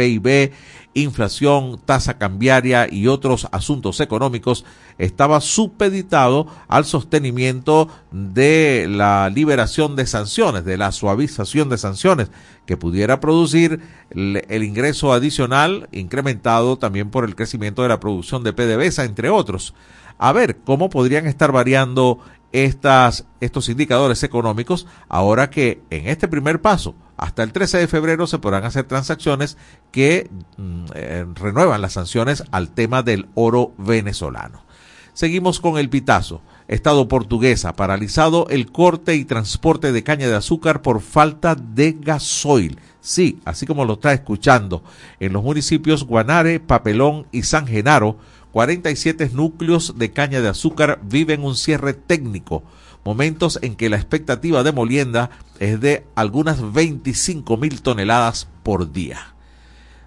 PIB, inflación, tasa cambiaria y otros asuntos económicos, estaba supeditado al sostenimiento de la liberación de sanciones, de la suavización de sanciones, que pudiera producir el ingreso adicional, incrementado también por el crecimiento de la producción de PDVSA, entre otros. A ver cómo podrían estar variando estas, estos indicadores económicos ahora que en este primer paso, hasta el 13 de febrero, se podrán hacer transacciones que mm, eh, renuevan las sanciones al tema del oro venezolano. Seguimos con el pitazo. Estado portuguesa, paralizado el corte y transporte de caña de azúcar por falta de gasoil. Sí, así como lo está escuchando, en los municipios Guanare, Papelón y San Genaro, 47 núcleos de caña de azúcar viven un cierre técnico, momentos en que la expectativa de molienda es de algunas 25 mil toneladas por día.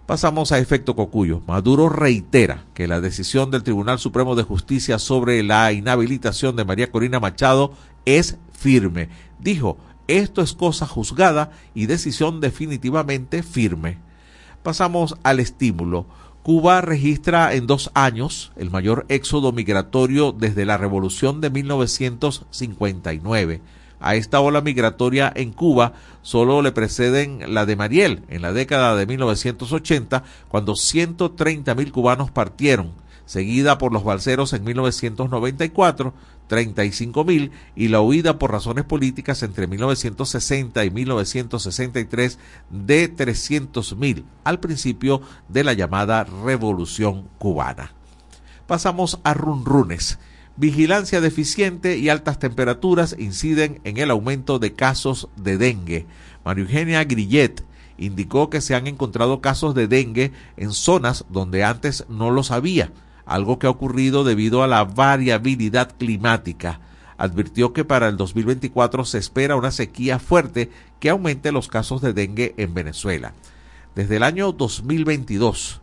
Pasamos a efecto Cocuyo. Maduro reitera que la decisión del Tribunal Supremo de Justicia sobre la inhabilitación de María Corina Machado es firme. Dijo, esto es cosa juzgada y decisión definitivamente firme. Pasamos al estímulo. Cuba registra en dos años el mayor éxodo migratorio desde la revolución de 1959. A esta ola migratoria en Cuba solo le preceden la de Mariel en la década de 1980, cuando 130 mil cubanos partieron, seguida por los balseros en 1994, 35 mil, y la huida por razones políticas entre 1960 y 1963 de 300 mil, al principio de la llamada Revolución Cubana. Pasamos a runrunes. Vigilancia deficiente y altas temperaturas inciden en el aumento de casos de dengue. María Eugenia Grillet indicó que se han encontrado casos de dengue en zonas donde antes no los había algo que ha ocurrido debido a la variabilidad climática. Advirtió que para el 2024 se espera una sequía fuerte que aumente los casos de dengue en Venezuela. Desde el año 2022,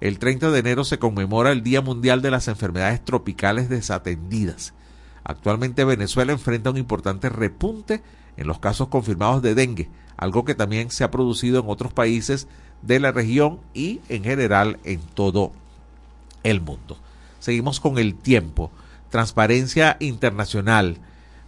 el 30 de enero se conmemora el Día Mundial de las Enfermedades Tropicales Desatendidas. Actualmente Venezuela enfrenta un importante repunte en los casos confirmados de dengue, algo que también se ha producido en otros países de la región y en general en todo el mundo. Seguimos con el tiempo. Transparencia internacional.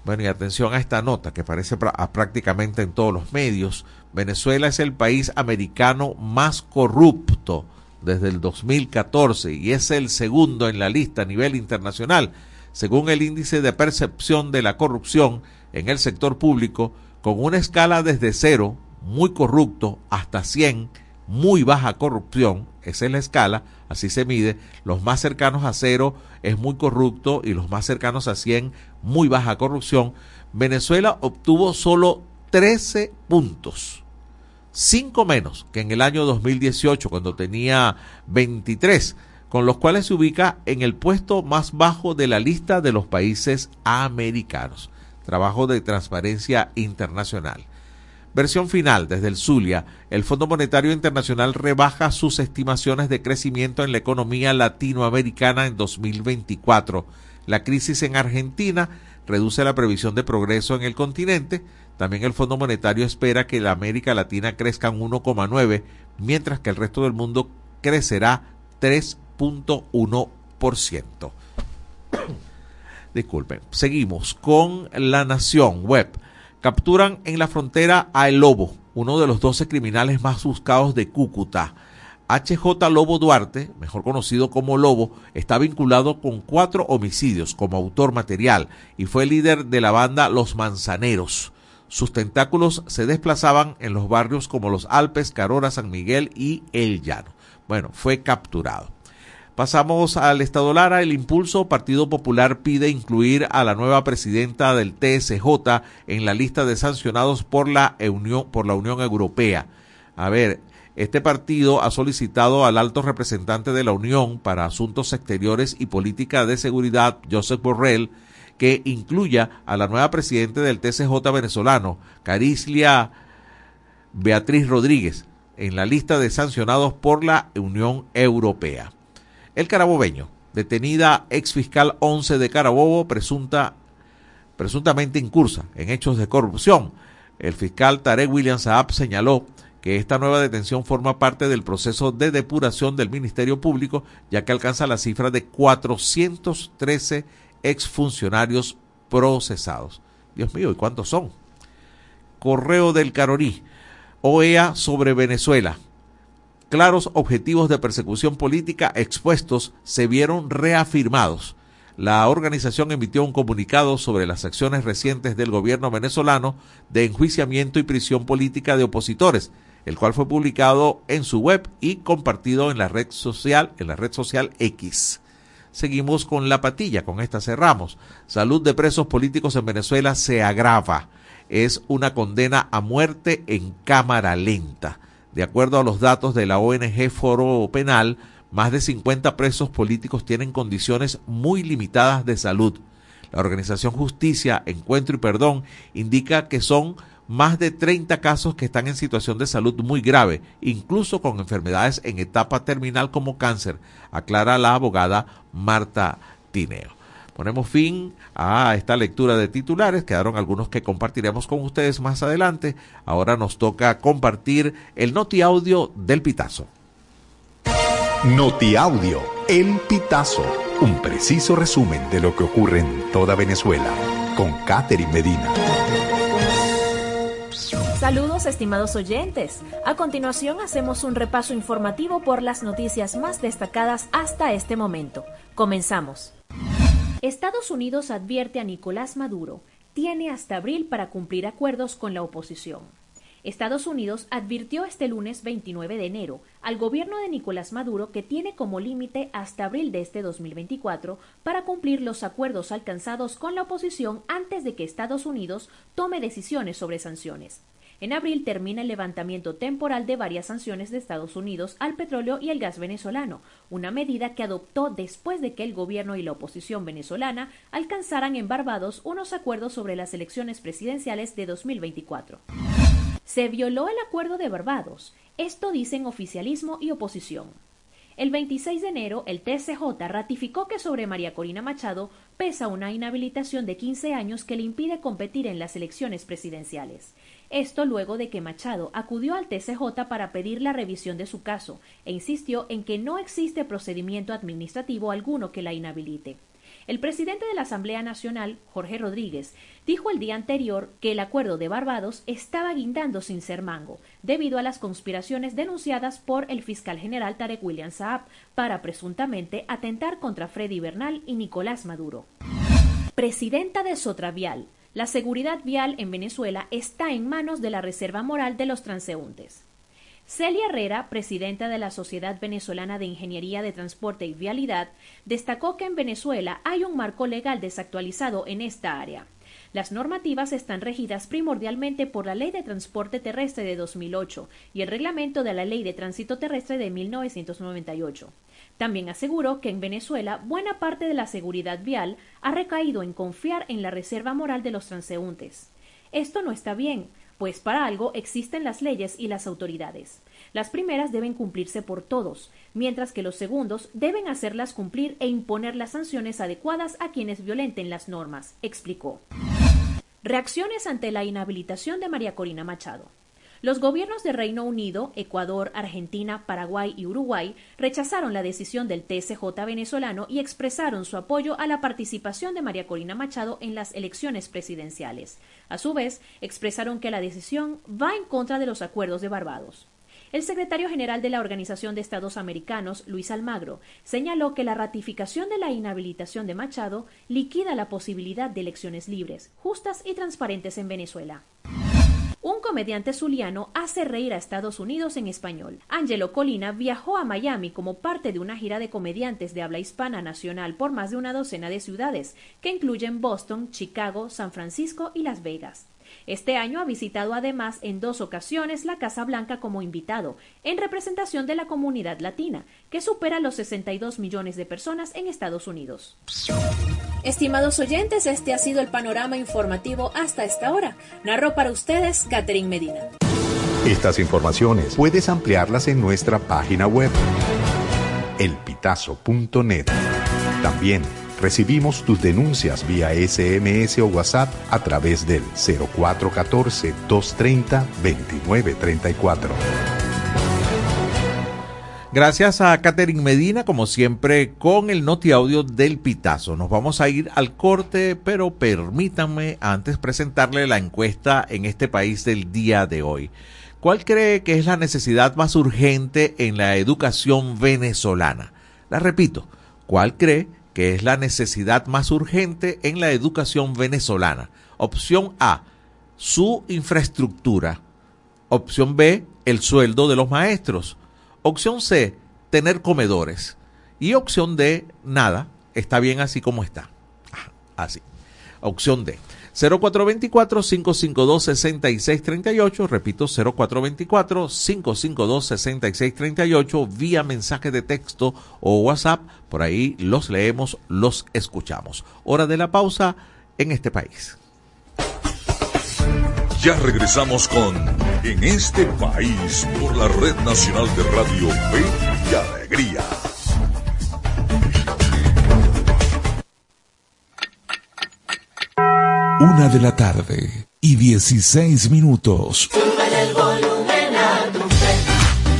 Bueno, y atención a esta nota que aparece prácticamente en todos los medios. Venezuela es el país americano más corrupto desde el 2014 y es el segundo en la lista a nivel internacional, según el índice de percepción de la corrupción en el sector público, con una escala desde cero, muy corrupto, hasta 100, muy baja corrupción, esa es la escala, así se mide, los más cercanos a cero es muy corrupto y los más cercanos a 100 muy baja corrupción, Venezuela obtuvo solo 13 puntos, 5 menos que en el año 2018 cuando tenía 23, con los cuales se ubica en el puesto más bajo de la lista de los países americanos. Trabajo de transparencia internacional. Versión final desde el Zulia. El Fondo Monetario Internacional rebaja sus estimaciones de crecimiento en la economía latinoamericana en 2024. La crisis en Argentina reduce la previsión de progreso en el continente. También el Fondo Monetario espera que la América Latina crezca en 1,9, mientras que el resto del mundo crecerá 3.1%. Disculpen. Seguimos con La Nación Web. Capturan en la frontera a El Lobo, uno de los 12 criminales más buscados de Cúcuta. HJ Lobo Duarte, mejor conocido como Lobo, está vinculado con cuatro homicidios como autor material y fue líder de la banda Los Manzaneros. Sus tentáculos se desplazaban en los barrios como Los Alpes, Carora, San Miguel y El Llano. Bueno, fue capturado. Pasamos al Estado Lara. El Impulso Partido Popular pide incluir a la nueva presidenta del TSJ en la lista de sancionados por la Unión, por la Unión Europea. A ver, este partido ha solicitado al alto representante de la Unión para Asuntos Exteriores y Política de Seguridad, Joseph Borrell, que incluya a la nueva presidenta del TSJ venezolano, Carislia Beatriz Rodríguez, en la lista de sancionados por la Unión Europea. El carabobeño, detenida ex fiscal 11 de Carabobo, presunta, presuntamente incursa en hechos de corrupción. El fiscal Tarek William Saab señaló que esta nueva detención forma parte del proceso de depuración del Ministerio Público, ya que alcanza la cifra de 413 exfuncionarios procesados. Dios mío, ¿y cuántos son? Correo del Caroní, OEA sobre Venezuela. Claros objetivos de persecución política expuestos se vieron reafirmados la organización emitió un comunicado sobre las acciones recientes del gobierno venezolano de enjuiciamiento y prisión política de opositores, el cual fue publicado en su web y compartido en la red social, en la red social X. Seguimos con la patilla, con esta cerramos. Salud de presos políticos en Venezuela se agrava. Es una condena a muerte en cámara lenta. De acuerdo a los datos de la ONG Foro Penal, más de 50 presos políticos tienen condiciones muy limitadas de salud. La organización Justicia, Encuentro y Perdón indica que son más de 30 casos que están en situación de salud muy grave, incluso con enfermedades en etapa terminal como cáncer, aclara la abogada Marta Tineo. Ponemos fin a esta lectura de titulares, quedaron algunos que compartiremos con ustedes más adelante. Ahora nos toca compartir el noti audio del pitazo. Notiaudio, El Pitazo, un preciso resumen de lo que ocurre en toda Venezuela, con Catherine Medina. Saludos estimados oyentes. A continuación hacemos un repaso informativo por las noticias más destacadas hasta este momento. Comenzamos. Estados Unidos advierte a Nicolás Maduro, tiene hasta abril para cumplir acuerdos con la oposición. Estados Unidos advirtió este lunes 29 de enero al gobierno de Nicolás Maduro que tiene como límite hasta abril de este 2024 para cumplir los acuerdos alcanzados con la oposición antes de que Estados Unidos tome decisiones sobre sanciones. En abril termina el levantamiento temporal de varias sanciones de Estados Unidos al petróleo y el gas venezolano, una medida que adoptó después de que el gobierno y la oposición venezolana alcanzaran en Barbados unos acuerdos sobre las elecciones presidenciales de 2024. Se violó el acuerdo de Barbados. Esto dicen oficialismo y oposición. El 26 de enero, el TCJ ratificó que sobre María Corina Machado pesa una inhabilitación de 15 años que le impide competir en las elecciones presidenciales. Esto luego de que Machado acudió al TCJ para pedir la revisión de su caso e insistió en que no existe procedimiento administrativo alguno que la inhabilite. El presidente de la Asamblea Nacional, Jorge Rodríguez, dijo el día anterior que el acuerdo de Barbados estaba guindando sin ser mango, debido a las conspiraciones denunciadas por el fiscal general Tarek William Saab para presuntamente atentar contra Freddy Bernal y Nicolás Maduro. Presidenta de Sotravial. La seguridad vial en Venezuela está en manos de la Reserva Moral de los Transeúntes. Celia Herrera, presidenta de la Sociedad Venezolana de Ingeniería de Transporte y Vialidad, destacó que en Venezuela hay un marco legal desactualizado en esta área. Las normativas están regidas primordialmente por la Ley de Transporte Terrestre de 2008 y el reglamento de la Ley de Tránsito Terrestre de 1998. También aseguró que en Venezuela buena parte de la seguridad vial ha recaído en confiar en la reserva moral de los transeúntes. Esto no está bien, pues para algo existen las leyes y las autoridades. Las primeras deben cumplirse por todos, mientras que los segundos deben hacerlas cumplir e imponer las sanciones adecuadas a quienes violenten las normas, explicó. Reacciones ante la inhabilitación de María Corina Machado. Los gobiernos de Reino Unido, Ecuador, Argentina, Paraguay y Uruguay rechazaron la decisión del TSJ venezolano y expresaron su apoyo a la participación de María Corina Machado en las elecciones presidenciales. A su vez, expresaron que la decisión va en contra de los acuerdos de Barbados. El secretario general de la Organización de Estados Americanos, Luis Almagro, señaló que la ratificación de la inhabilitación de Machado liquida la posibilidad de elecciones libres, justas y transparentes en Venezuela. Un comediante zuliano hace reír a Estados Unidos en español. Angelo Colina viajó a Miami como parte de una gira de comediantes de habla hispana nacional por más de una docena de ciudades, que incluyen Boston, Chicago, San Francisco y Las Vegas. Este año ha visitado además en dos ocasiones la Casa Blanca como invitado, en representación de la comunidad latina, que supera los 62 millones de personas en Estados Unidos. Estimados oyentes, este ha sido el panorama informativo hasta esta hora. Narro para ustedes Catherine Medina. Estas informaciones puedes ampliarlas en nuestra página web elpitazo.net. También Recibimos tus denuncias vía SMS o WhatsApp a través del 0414-230-2934. Gracias a Catherine Medina, como siempre, con el noti audio del Pitazo. Nos vamos a ir al corte, pero permítanme antes presentarle la encuesta en este país del día de hoy. ¿Cuál cree que es la necesidad más urgente en la educación venezolana? La repito, ¿cuál cree que es la necesidad más urgente en la educación venezolana? Opción A, su infraestructura. Opción B, el sueldo de los maestros. Opción C, tener comedores. Y opción D, nada, está bien así como está. Así. Opción D. 0424-552-6638, repito, 0424-552-6638, vía mensaje de texto o WhatsApp, por ahí los leemos, los escuchamos. Hora de la pausa en este país. Ya regresamos con En este país por la Red Nacional de Radio Fe y Alegría. Una de la tarde y 16 minutos. Súbele el volumen a tu fe,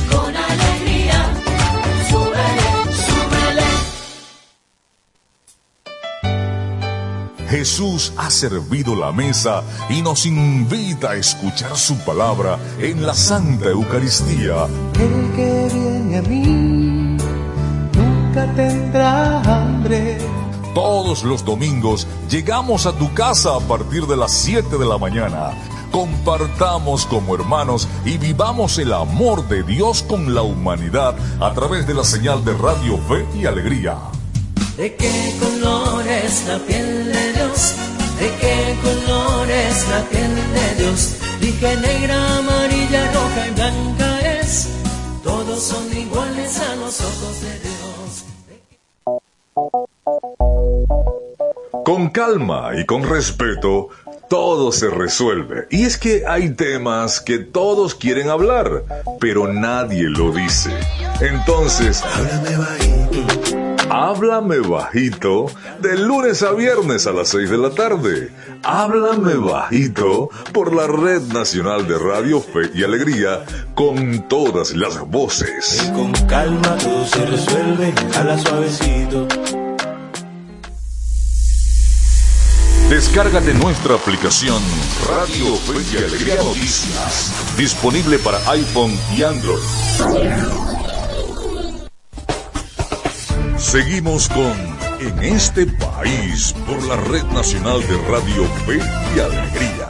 con alegría. Súbele, súbele. Jesús ha servido la mesa y nos invita a escuchar su palabra en la Santa Eucaristía. El que viene a mí nunca tendrá hambre. Todos los domingos llegamos a tu casa a partir de las 7 de la mañana. Compartamos como hermanos y vivamos el amor de Dios con la humanidad a través de la señal de Radio Fe y Alegría. ¿De qué color es la piel de Dios? ¿De qué color es la piel de Dios? Dije negra, amarilla, roja y blanca es. Todos son iguales a los ojos de Dios. Con calma y con respeto, todo se resuelve. Y es que hay temas que todos quieren hablar, pero nadie lo dice. Entonces, háblame bajito. Háblame bajito de lunes a viernes a las 6 de la tarde. Háblame bajito por la Red Nacional de Radio Fe y Alegría con todas las voces. Con calma todo se resuelve, la suavecito. Descárgate nuestra aplicación Radio Fe y Alegría Noticias, disponible para iPhone y Android. Seguimos con En este país por la Red Nacional de Radio Fe y Alegría.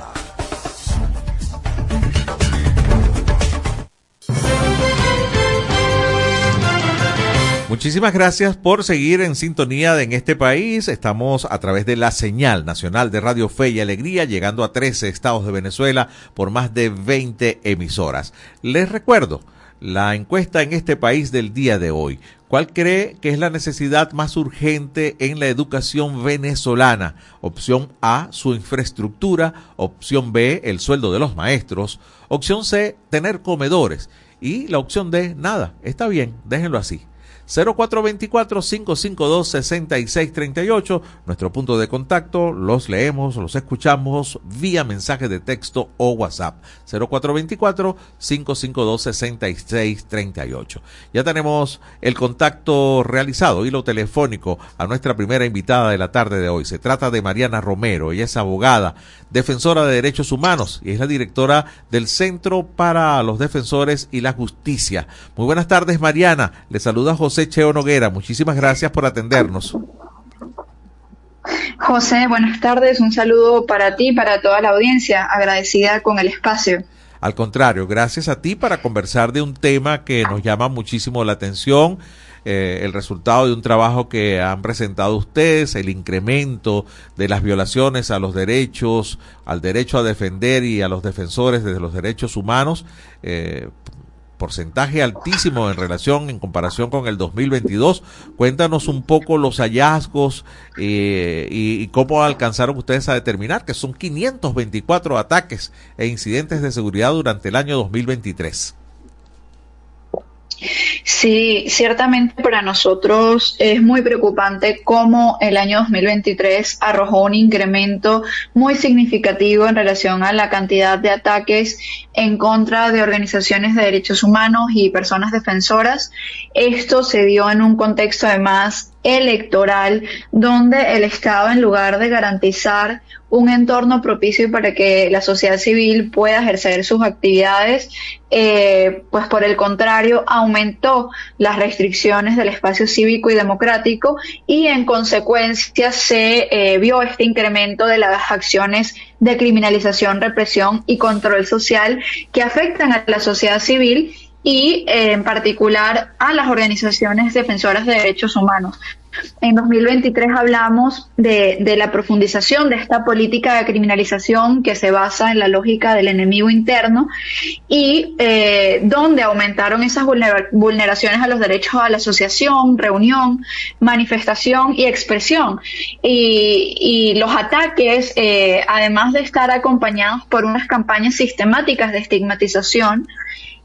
Muchísimas gracias por seguir en sintonía de en este país. Estamos a través de la señal nacional de Radio Fe y Alegría, llegando a 13 estados de Venezuela por más de 20 emisoras. Les recuerdo la encuesta en este país del día de hoy. ¿Cuál cree que es la necesidad más urgente en la educación venezolana? Opción A, su infraestructura. Opción B, el sueldo de los maestros. Opción C, tener comedores. Y la opción D, nada. Está bien, déjenlo así. 0424-552-6638, nuestro punto de contacto, los leemos, los escuchamos vía mensaje de texto o WhatsApp. 0424-552-6638. Ya tenemos el contacto realizado, hilo telefónico, a nuestra primera invitada de la tarde de hoy. Se trata de Mariana Romero, ella es abogada, defensora de derechos humanos y es la directora del Centro para los Defensores y la Justicia. Muy buenas tardes, Mariana. Le saluda José Cheo Noguera. Muchísimas gracias por atendernos. José, buenas tardes. Un saludo para ti y para toda la audiencia. Agradecida con el espacio. Al contrario, gracias a ti para conversar de un tema que nos llama muchísimo la atención. Eh, el resultado de un trabajo que han presentado ustedes, el incremento de las violaciones a los derechos, al derecho a defender y a los defensores de los derechos humanos, eh, porcentaje altísimo en relación, en comparación con el 2022. Cuéntanos un poco los hallazgos eh, y, y, cómo alcanzaron ustedes a determinar que son 524 ataques e incidentes de seguridad durante el año 2023. Sí, ciertamente para nosotros es muy preocupante cómo el año 2023 arrojó un incremento muy significativo en relación a la cantidad de ataques en contra de organizaciones de derechos humanos y personas defensoras. Esto se dio en un contexto además electoral donde el Estado, en lugar de garantizar un entorno propicio para que la sociedad civil pueda ejercer sus actividades, eh, pues por el contrario aumentó las restricciones del espacio cívico y democrático y en consecuencia se eh, vio este incremento de las acciones de criminalización, represión y control social que afectan a la sociedad civil y eh, en particular a las organizaciones defensoras de derechos humanos. En 2023 hablamos de, de, la profundización de esta política de criminalización que se basa en la lógica del enemigo interno y eh, donde aumentaron esas vulneraciones a los derechos a la asociación, reunión, manifestación y expresión. Y, y los ataques, eh, además de estar acompañados por unas campañas sistemáticas de estigmatización,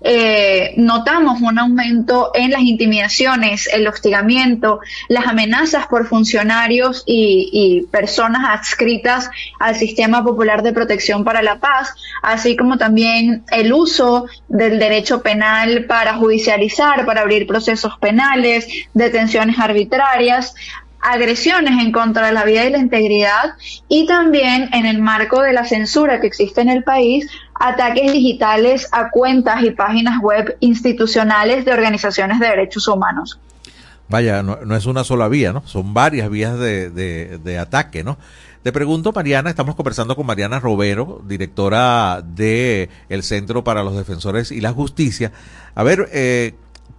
eh, notamos un aumento en las intimidaciones, el hostigamiento, las amenazas por funcionarios y, y, personas adscritas al Sistema Popular de Protección para la Paz, así como también el uso del derecho penal para judicializar, para abrir procesos penales, detenciones arbitrarias, agresiones en contra de la vida y la integridad y también en el marco de la censura que existe en el país, ataques digitales a cuentas y páginas web institucionales de organizaciones de derechos humanos. Vaya, no, es una sola vía, ¿no? Son varias vías de, de, ataque, ¿no? Te pregunto, Mariana, estamos conversando con Mariana Robero, directora de el Centro para los Defensores y la Justicia. A ver, eh,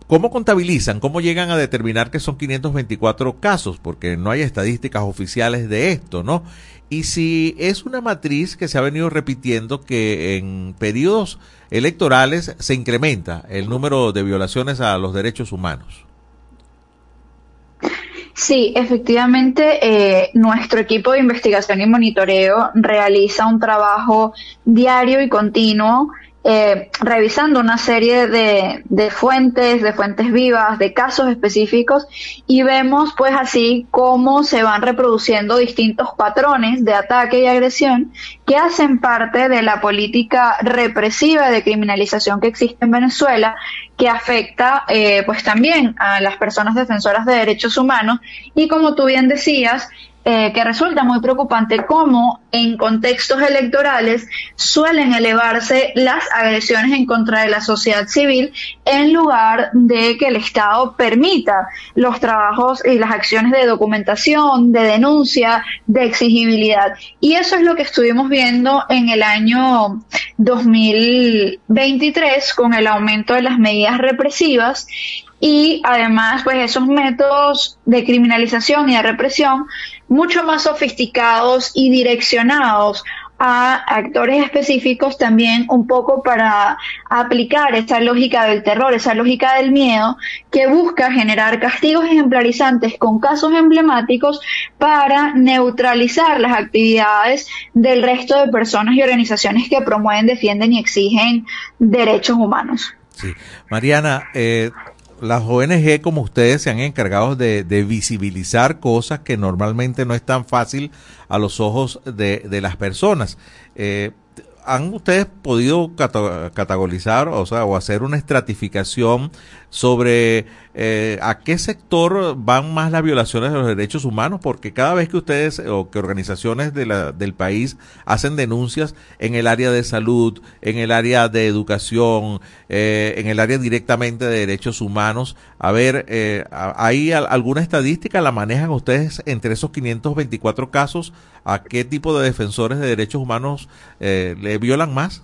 ¿Cómo contabilizan? ¿Cómo llegan a determinar que son 524 casos? Porque no hay estadísticas oficiales de esto, ¿no? Y si es una matriz que se ha venido repitiendo que en periodos electorales se incrementa el número de violaciones a los derechos humanos. Sí, efectivamente, eh, nuestro equipo de investigación y monitoreo realiza un trabajo diario y continuo eh, revisando una serie de, de, fuentes, de fuentes vivas, de casos específicos y vemos pues así cómo se van reproduciendo distintos patrones de ataque y agresión que hacen parte de la política represiva de criminalización que existe en Venezuela que afecta eh, pues también a las personas defensoras de derechos humanos. Y como tú bien decías eh, que resulta muy preocupante cómo en contextos electorales suelen elevarse las agresiones en contra de la sociedad civil en lugar de que el Estado permita los trabajos y las acciones de documentación, de denuncia, de exigibilidad. Y eso es lo que estuvimos viendo en el año 2023 con el aumento de las medidas represivas y además pues esos métodos de criminalización y de represión mucho más sofisticados y direccionados a actores específicos también un poco para aplicar esa lógica del terror, esa lógica del miedo que busca generar castigos ejemplarizantes con casos emblemáticos para neutralizar las actividades del resto de personas y organizaciones que promueven, defienden y exigen derechos humanos. Sí. Mariana, eh, las ONG como ustedes se han encargado de, visibilizar cosas que normalmente no es tan fácil a los ojos de, las personas. Eh, ¿Han ustedes podido categorizar o, sea, o hacer una estratificación sobre eh, a qué sector van más las violaciones de los derechos humanos? Porque cada vez que ustedes o que organizaciones de la, del país hacen denuncias en el área de salud, en el área de educación, eh, en el área directamente de derechos humanos, a ver, eh, ¿hay alguna estadística? ¿La manejan ustedes entre esos 524 casos? ¿A qué tipo de defensores de derechos humanos le violan más?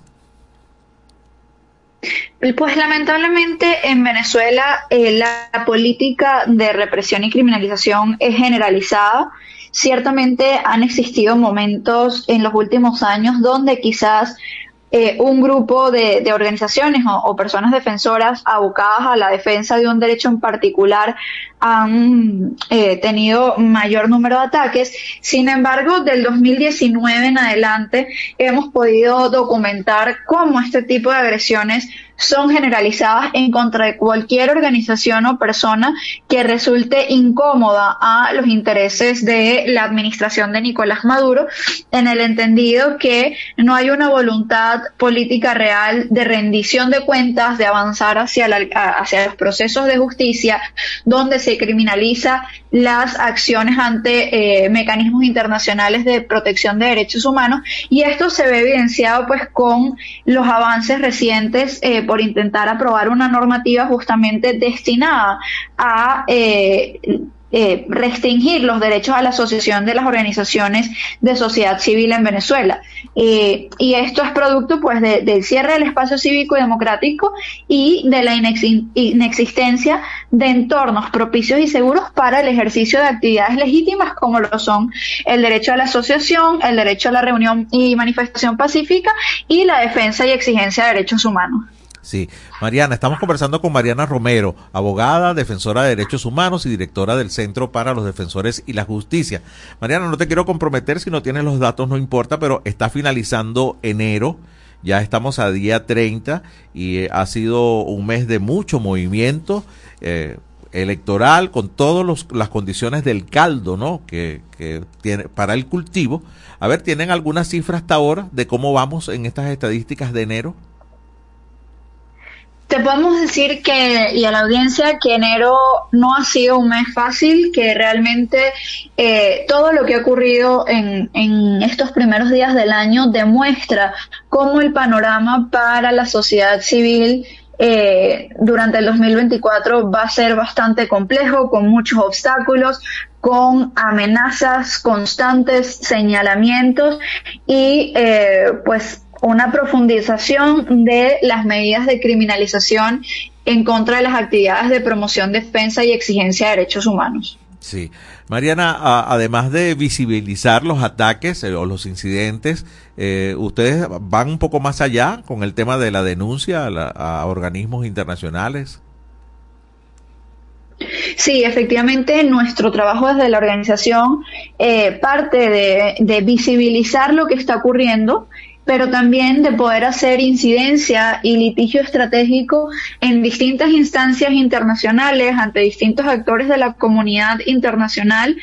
Pues lamentablemente en Venezuela eh, la política de represión y criminalización es generalizada. Ciertamente han existido momentos en los últimos años donde quizás eh, un grupo de, organizaciones o, personas defensoras abocadas a la defensa de un derecho en particular han eh, tenido mayor número de ataques. Sin embargo, del 2019 en adelante hemos podido documentar cómo este tipo de agresiones son generalizadas en contra de cualquier organización o persona que resulte incómoda a los intereses de la administración de Nicolás Maduro, en el entendido que no hay una voluntad política real de rendición de cuentas, de avanzar hacia, hacia los procesos de justicia, donde se criminaliza las acciones ante eh, mecanismos internacionales de protección de derechos humanos. Y esto se ve evidenciado pues con los avances recientes eh, por intentar aprobar una normativa justamente destinada a eh, eh, restringir los derechos a la asociación de las organizaciones de sociedad civil en Venezuela. Eh, y esto es producto pues del cierre del espacio cívico y democrático y de la inexistencia de entornos propicios y seguros para el ejercicio de actividades legítimas como lo son el derecho a la asociación, el derecho a la reunión y manifestación pacífica y la defensa y exigencia de derechos humanos. Sí, Mariana, estamos conversando con Mariana Romero, abogada, defensora de derechos humanos y directora del Centro para los Defensores y la Justicia. Mariana, no te quiero comprometer, si no tienes los datos no importa, pero está finalizando enero, ya estamos a día 30 y eh, ha sido un mes de mucho movimiento. Eh, electoral con todas las condiciones del caldo, ¿no? Que, que tiene para el cultivo. A ver, ¿tienen alguna cifra hasta ahora de cómo vamos en estas estadísticas de enero? Te podemos decir que, y a la audiencia, que enero no ha sido un mes fácil, que realmente eh, todo lo que ha ocurrido en, en estos primeros días del año demuestra cómo el panorama para la sociedad civil eh, durante el 2024 va a ser bastante complejo, con muchos obstáculos, con amenazas constantes, señalamientos y eh, pues una profundización de las medidas de criminalización en contra de las actividades de promoción, defensa y exigencia de derechos humanos. Sí. Mariana, además de visibilizar los ataques eh, o los incidentes, eh, ustedes van un poco más allá con el tema de la denuncia a, organismos internacionales. Sí, efectivamente, nuestro trabajo desde la organización eh, parte de, de, visibilizar lo que está ocurriendo pero también de poder hacer incidencia y litigio estratégico en distintas instancias internacionales ante distintos actores de la comunidad internacional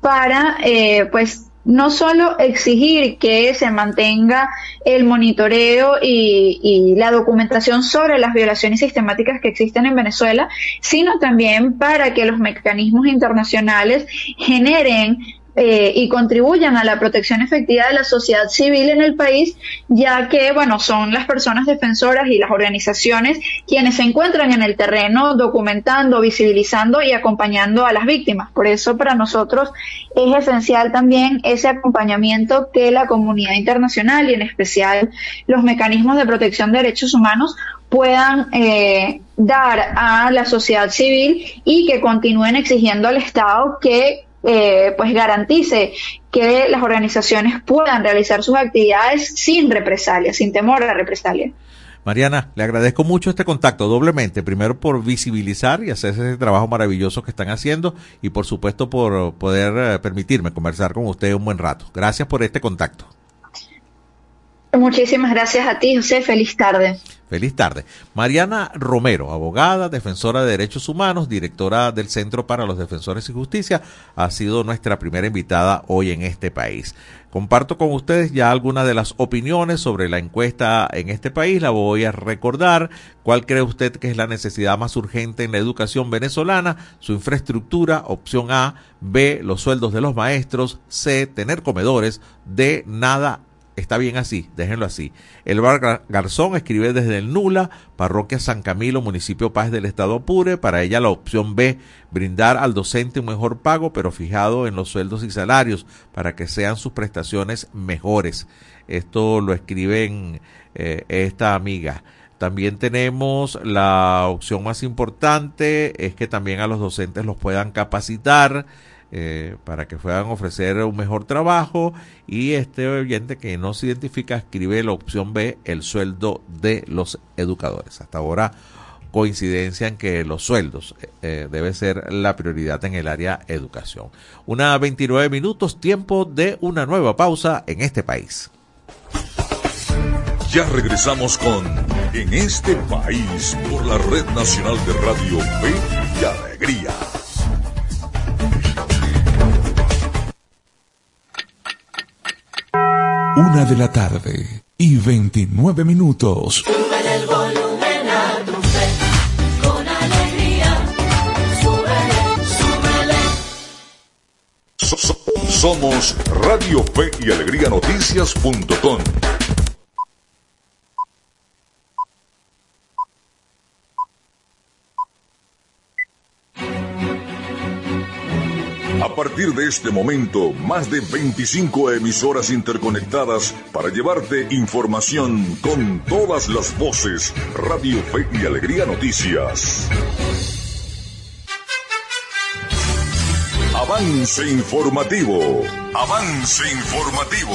para, eh, pues, no solo exigir que se mantenga el monitoreo y, y, la documentación sobre las violaciones sistemáticas que existen en Venezuela, sino también para que los mecanismos internacionales generen eh, y contribuyan a la protección efectiva de la sociedad civil en el país, ya que, bueno, son las personas defensoras y las organizaciones quienes se encuentran en el terreno documentando, visibilizando y acompañando a las víctimas. Por eso, para nosotros es esencial también ese acompañamiento que la comunidad internacional y en especial los mecanismos de protección de derechos humanos puedan eh, dar a la sociedad civil y que continúen exigiendo al Estado que eh, pues garantice que las organizaciones puedan realizar sus actividades sin represalia, sin temor a la represalia. Mariana, le agradezco mucho este contacto doblemente, primero por visibilizar y hacer ese trabajo maravilloso que están haciendo y por supuesto por poder eh, permitirme conversar con usted un buen rato. Gracias por este contacto. Muchísimas gracias a ti, José. Feliz tarde. Feliz tarde. Mariana Romero, abogada, defensora de derechos humanos, directora del Centro para los Defensores y Justicia, ha sido nuestra primera invitada hoy en este país. Comparto con ustedes ya algunas de las opiniones sobre la encuesta en este país. La voy a recordar. ¿Cuál cree usted que es la necesidad más urgente en la educación venezolana? Su infraestructura. Opción A. B. Los sueldos de los maestros. C. Tener comedores. D. Nada Está bien así, déjenlo así. El bar Garzón escribe desde el Nula, parroquia San Camilo, municipio Paz del Estado Apure. Para ella la opción B, brindar al docente un mejor pago, pero fijado en los sueldos y salarios, para que sean sus prestaciones mejores. Esto lo escriben eh, esta amiga. También tenemos la opción más importante, es que también a los docentes los puedan capacitar. Eh, para que puedan ofrecer un mejor trabajo y este oyente que no se identifica escribe la opción B, el sueldo de los educadores. Hasta ahora coincidencia en que los sueldos eh, eh, debe ser la prioridad en el área educación. Una 29 minutos, tiempo de una nueva pausa en este país. Ya regresamos con En este país por la Red Nacional de Radio Fe y Alegría. Una de la tarde y 29 minutos. el volumen a tu fe, con alegría. Somos Radio Fe y Alegría Noticias.com. A partir de este momento, más de 25 emisoras interconectadas para llevarte información con todas las voces. Radio Fe y Alegría Noticias. Avance informativo. Avance informativo.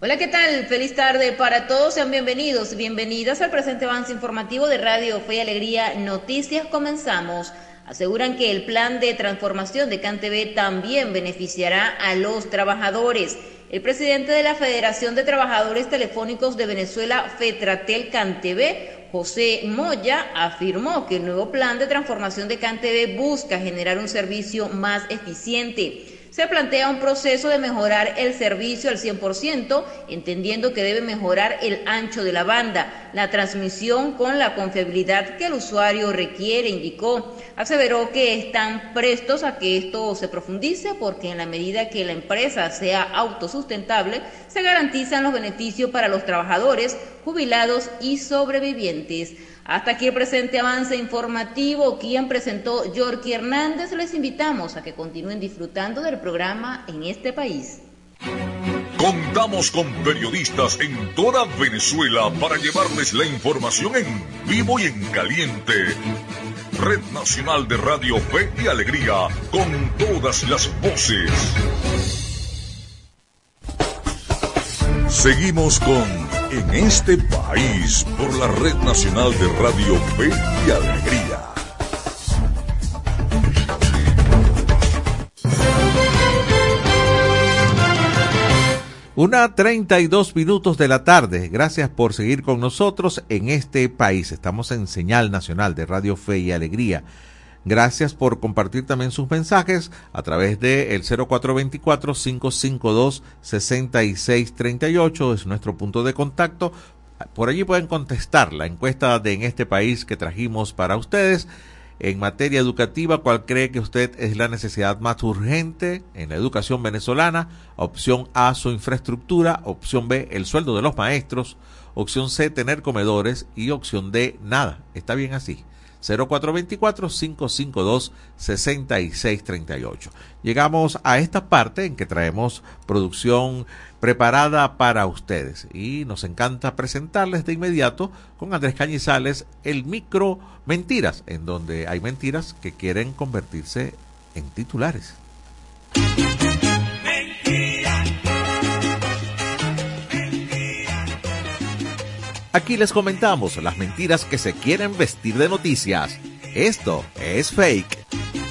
Hola, ¿qué tal? Feliz tarde para todos. Sean bienvenidos, bienvenidas al presente avance informativo de Radio Fe y Alegría Noticias. Comenzamos. Aseguran que el plan de transformación de CanTV también beneficiará a los trabajadores. El presidente de la Federación de Trabajadores Telefónicos de Venezuela, FETRATEL CanTV, José Moya, afirmó que el nuevo plan de transformación de CanTV busca generar un servicio más eficiente se plantea un proceso de mejorar el servicio al 100%, entendiendo que debe mejorar el ancho de la banda, la transmisión con la confiabilidad que el usuario requiere, indicó. Aseveró que están prestos a que esto se profundice porque en la medida que la empresa sea autosustentable, se garantizan los beneficios para los trabajadores, jubilados y sobrevivientes. Hasta aquí el presente avance informativo. Quien presentó Yorky Hernández, les invitamos a que continúen disfrutando del programa en este país. Contamos con periodistas en toda Venezuela para llevarles la información en vivo y en caliente. Red Nacional de Radio Fe y Alegría, con todas las voces. Seguimos con en este país por la Red Nacional de Radio Fe y Alegría. Una 32 minutos de la tarde. Gracias por seguir con nosotros en este país. Estamos en señal nacional de Radio Fe y Alegría. Gracias por compartir también sus mensajes a través de el 0424-552-6638 es nuestro punto de contacto. Por allí pueden contestar la encuesta de en este país que trajimos para ustedes. En materia educativa, ¿cuál cree que usted es la necesidad más urgente en la educación venezolana? Opción A, su infraestructura. Opción B, el sueldo de los maestros. Opción C, tener comedores. Y opción D, nada. ¿Está bien así? 0424-552-6638. Llegamos a esta parte en que traemos producción preparada para ustedes y nos encanta presentarles de inmediato con Andrés Cañizales el micro mentiras, en donde hay mentiras que quieren convertirse en titulares. Aquí les comentamos las mentiras que se quieren vestir de noticias. Esto es fake.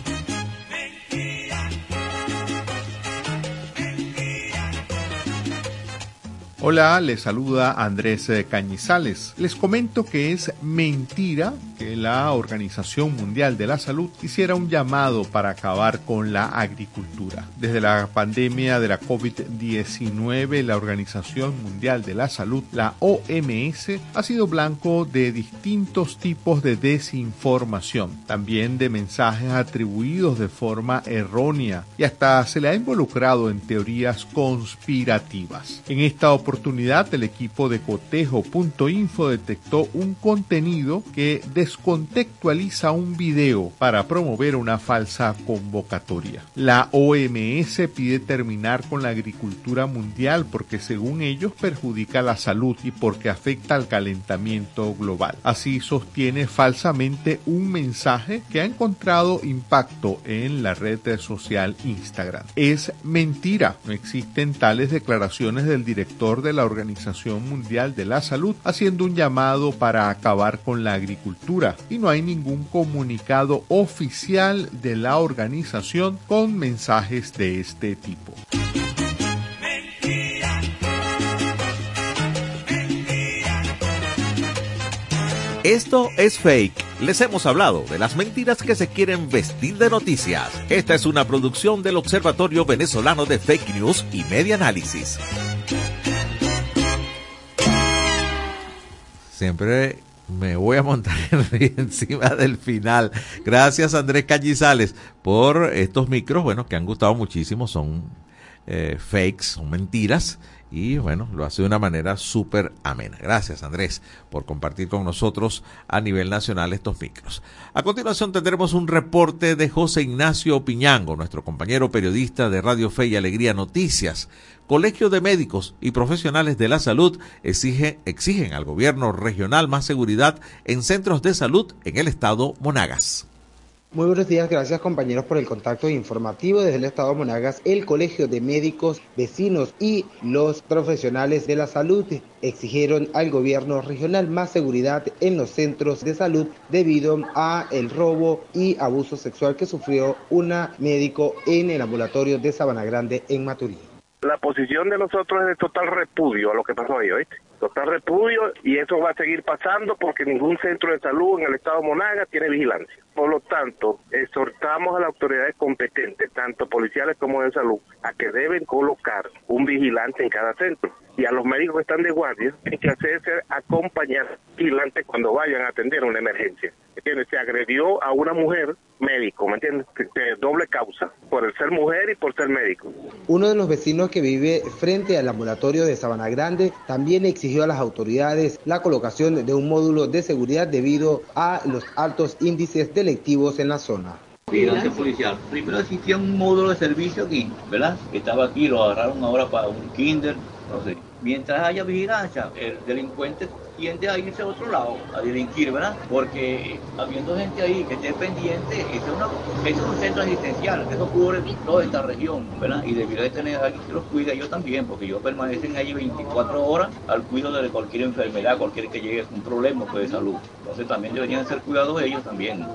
Hola, les saluda Andrés eh, Cañizales. Les comento que es mentira que la Organización Mundial de la Salud hiciera un llamado para acabar con la agricultura. Desde la pandemia de la COVID-19, la Organización Mundial de la Salud, la OMS, ha sido blanco de distintos tipos de desinformación, también de mensajes atribuidos de forma errónea y hasta se le ha involucrado en teorías conspirativas. En esta oportunidad, el equipo de cotejo.info detectó un contenido que descontextualiza un video para promover una falsa convocatoria. La OMS pide terminar con la agricultura mundial porque según ellos perjudica la salud y porque afecta al calentamiento global. Así sostiene falsamente un mensaje que ha encontrado impacto en la red social Instagram. Es mentira, no existen tales declaraciones del director de la Organización Mundial de la Salud haciendo un llamado para acabar con la agricultura y no hay ningún comunicado oficial de la organización con mensajes de este tipo. Esto es fake. Les hemos hablado de las mentiras que se quieren vestir de noticias. Esta es una producción del Observatorio Venezolano de Fake News y Media Análisis. Siempre me voy a montar encima del final. Gracias Andrés Cañizales por estos micros, bueno, que han gustado muchísimo, son eh, fakes, son mentiras y bueno, lo hace de una manera súper amena. Gracias Andrés por compartir con nosotros a nivel nacional estos micros. A continuación tendremos un reporte de José Ignacio Piñango, nuestro compañero periodista de Radio Fe y Alegría Noticias. Colegio de Médicos y Profesionales de la Salud exige, exigen al gobierno regional más seguridad en centros de salud en el estado Monagas. Muy buenos días, gracias compañeros por el contacto informativo desde el Estado de Monagas. El Colegio de Médicos, Vecinos y los profesionales de la salud exigieron al gobierno regional más seguridad en los centros de salud debido a el robo y abuso sexual que sufrió una médico en el ambulatorio de Sabana Grande en Maturín. La posición de nosotros es de total repudio a lo que pasó ahí, ¿oíste? Total repudio y eso va a seguir pasando porque ningún centro de salud en el estado de Monaga tiene vigilancia. Por lo tanto, exhortamos a las autoridades competentes, tanto policiales como de salud, a que deben colocar un vigilante en cada centro. Y a los médicos que están de guardia, tienen que hacerse acompañar vigilantes cuando vayan a atender una emergencia. ¿Entiendes? Se agredió a una mujer médico, ¿me entiendes? De doble causa, por el ser mujer y por ser médico. Uno de los vecinos que vive frente al ambulatorio de Sabana Grande también exigió a las autoridades la colocación de un módulo de seguridad debido a los altos índices delictivos en la zona. Vigilancia policial. Primero existía un módulo de servicio aquí, ¿verdad? Que estaba aquí, lo agarraron ahora para un kinder, sé. Mientras haya vigilancia, el delincuente tiende a irse a otro lado, a delinquir, ¿verdad? Porque habiendo gente ahí que esté pendiente, es, una, es un centro asistencial, eso cubre toda esta región, ¿verdad? Y debería de tener a alguien que los cuide, yo también, porque ellos permanecen ahí 24 horas al cuidado de cualquier enfermedad, cualquier que llegue un problema pues, de salud. Entonces también deberían ser cuidados ellos también.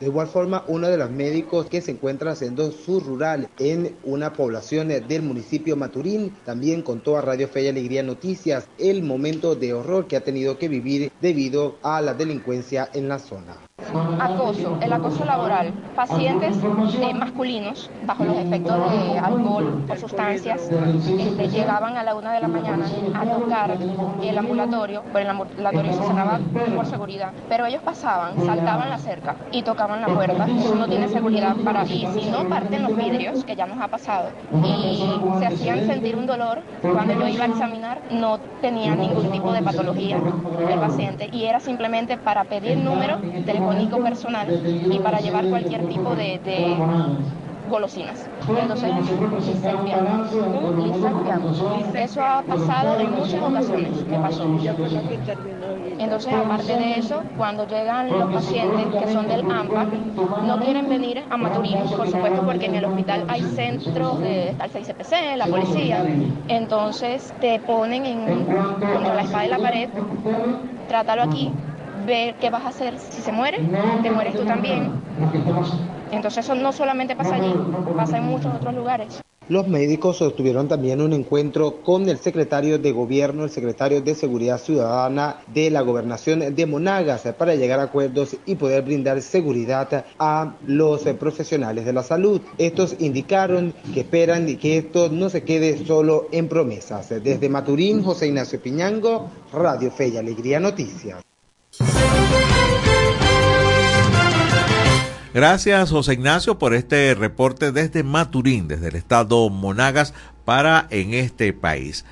De igual forma, uno de los médicos que se encuentra haciendo su rural en una población del municipio Maturín también contó a Radio Fe y Alegría Noticias el momento de horror que ha tenido que vivir debido a la delincuencia en la zona. Acoso, el acoso laboral, pacientes eh, masculinos bajo los efectos de alcohol o sustancias este, llegaban a la una de la mañana a tocar el ambulatorio, pero el ambulatorio se cerraba por seguridad, pero ellos pasaban, saltaban la cerca y tocaban la puerta, no tiene seguridad para y si no parten los vidrios, que ya nos ha pasado, y se hacían sentir un dolor, cuando yo iba a examinar no tenía ningún tipo de patología el paciente y era simplemente para pedir número telefónico personal y para llevar cualquier tipo de, de golosinas. Entonces, eso ha pasado en muchas ocasiones que pasó. Entonces, aparte de eso, cuando llegan los pacientes que son del AMPA, no quieren venir a Maturín, por supuesto, porque en el hospital hay centros de está el CICPC, la policía. Entonces, te ponen en, contra la espada de la pared, trátalo aquí, ver qué vas a hacer. Si se muere, te mueres tú también. Entonces eso no solamente pasa allí, pasa en muchos otros lugares. Los médicos sostuvieron también un encuentro con el secretario de Gobierno, el secretario de Seguridad Ciudadana de la Gobernación de Monagas para llegar a acuerdos y poder brindar seguridad a los profesionales de la salud. Estos indicaron que esperan que esto no se quede solo en promesas. Desde Maturín, José Ignacio Piñango, Radio Fe y Alegría Noticias. Gracias, José Ignacio, por este reporte desde Maturín, desde el estado Monagas, para en este país.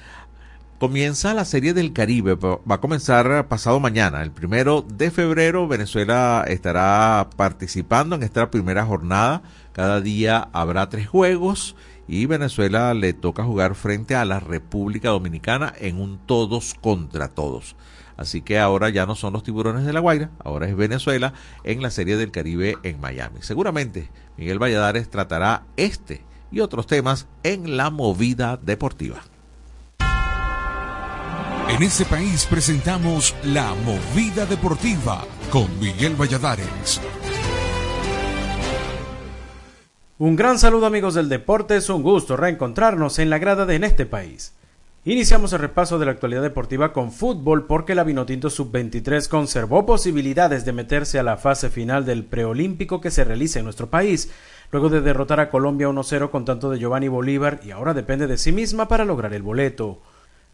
Comienza la Serie del Caribe, va a comenzar pasado mañana, el primero de febrero. Venezuela estará participando en esta primera jornada. Cada día habrá tres juegos y Venezuela le toca jugar frente a la República Dominicana en un todos contra todos. Así que ahora ya no son los tiburones de la Guaira, ahora es Venezuela en la Serie del Caribe en Miami. Seguramente Miguel Valladares tratará este y otros temas en la movida deportiva. En este país presentamos La Movida Deportiva con Miguel Valladares. Un gran saludo amigos del deporte, es un gusto reencontrarnos en la grada de En este país. Iniciamos el repaso de la actualidad deportiva con fútbol porque la Vinotinto Sub-23 conservó posibilidades de meterse a la fase final del preolímpico que se realiza en nuestro país, luego de derrotar a Colombia 1-0 con tanto de Giovanni Bolívar y ahora depende de sí misma para lograr el boleto.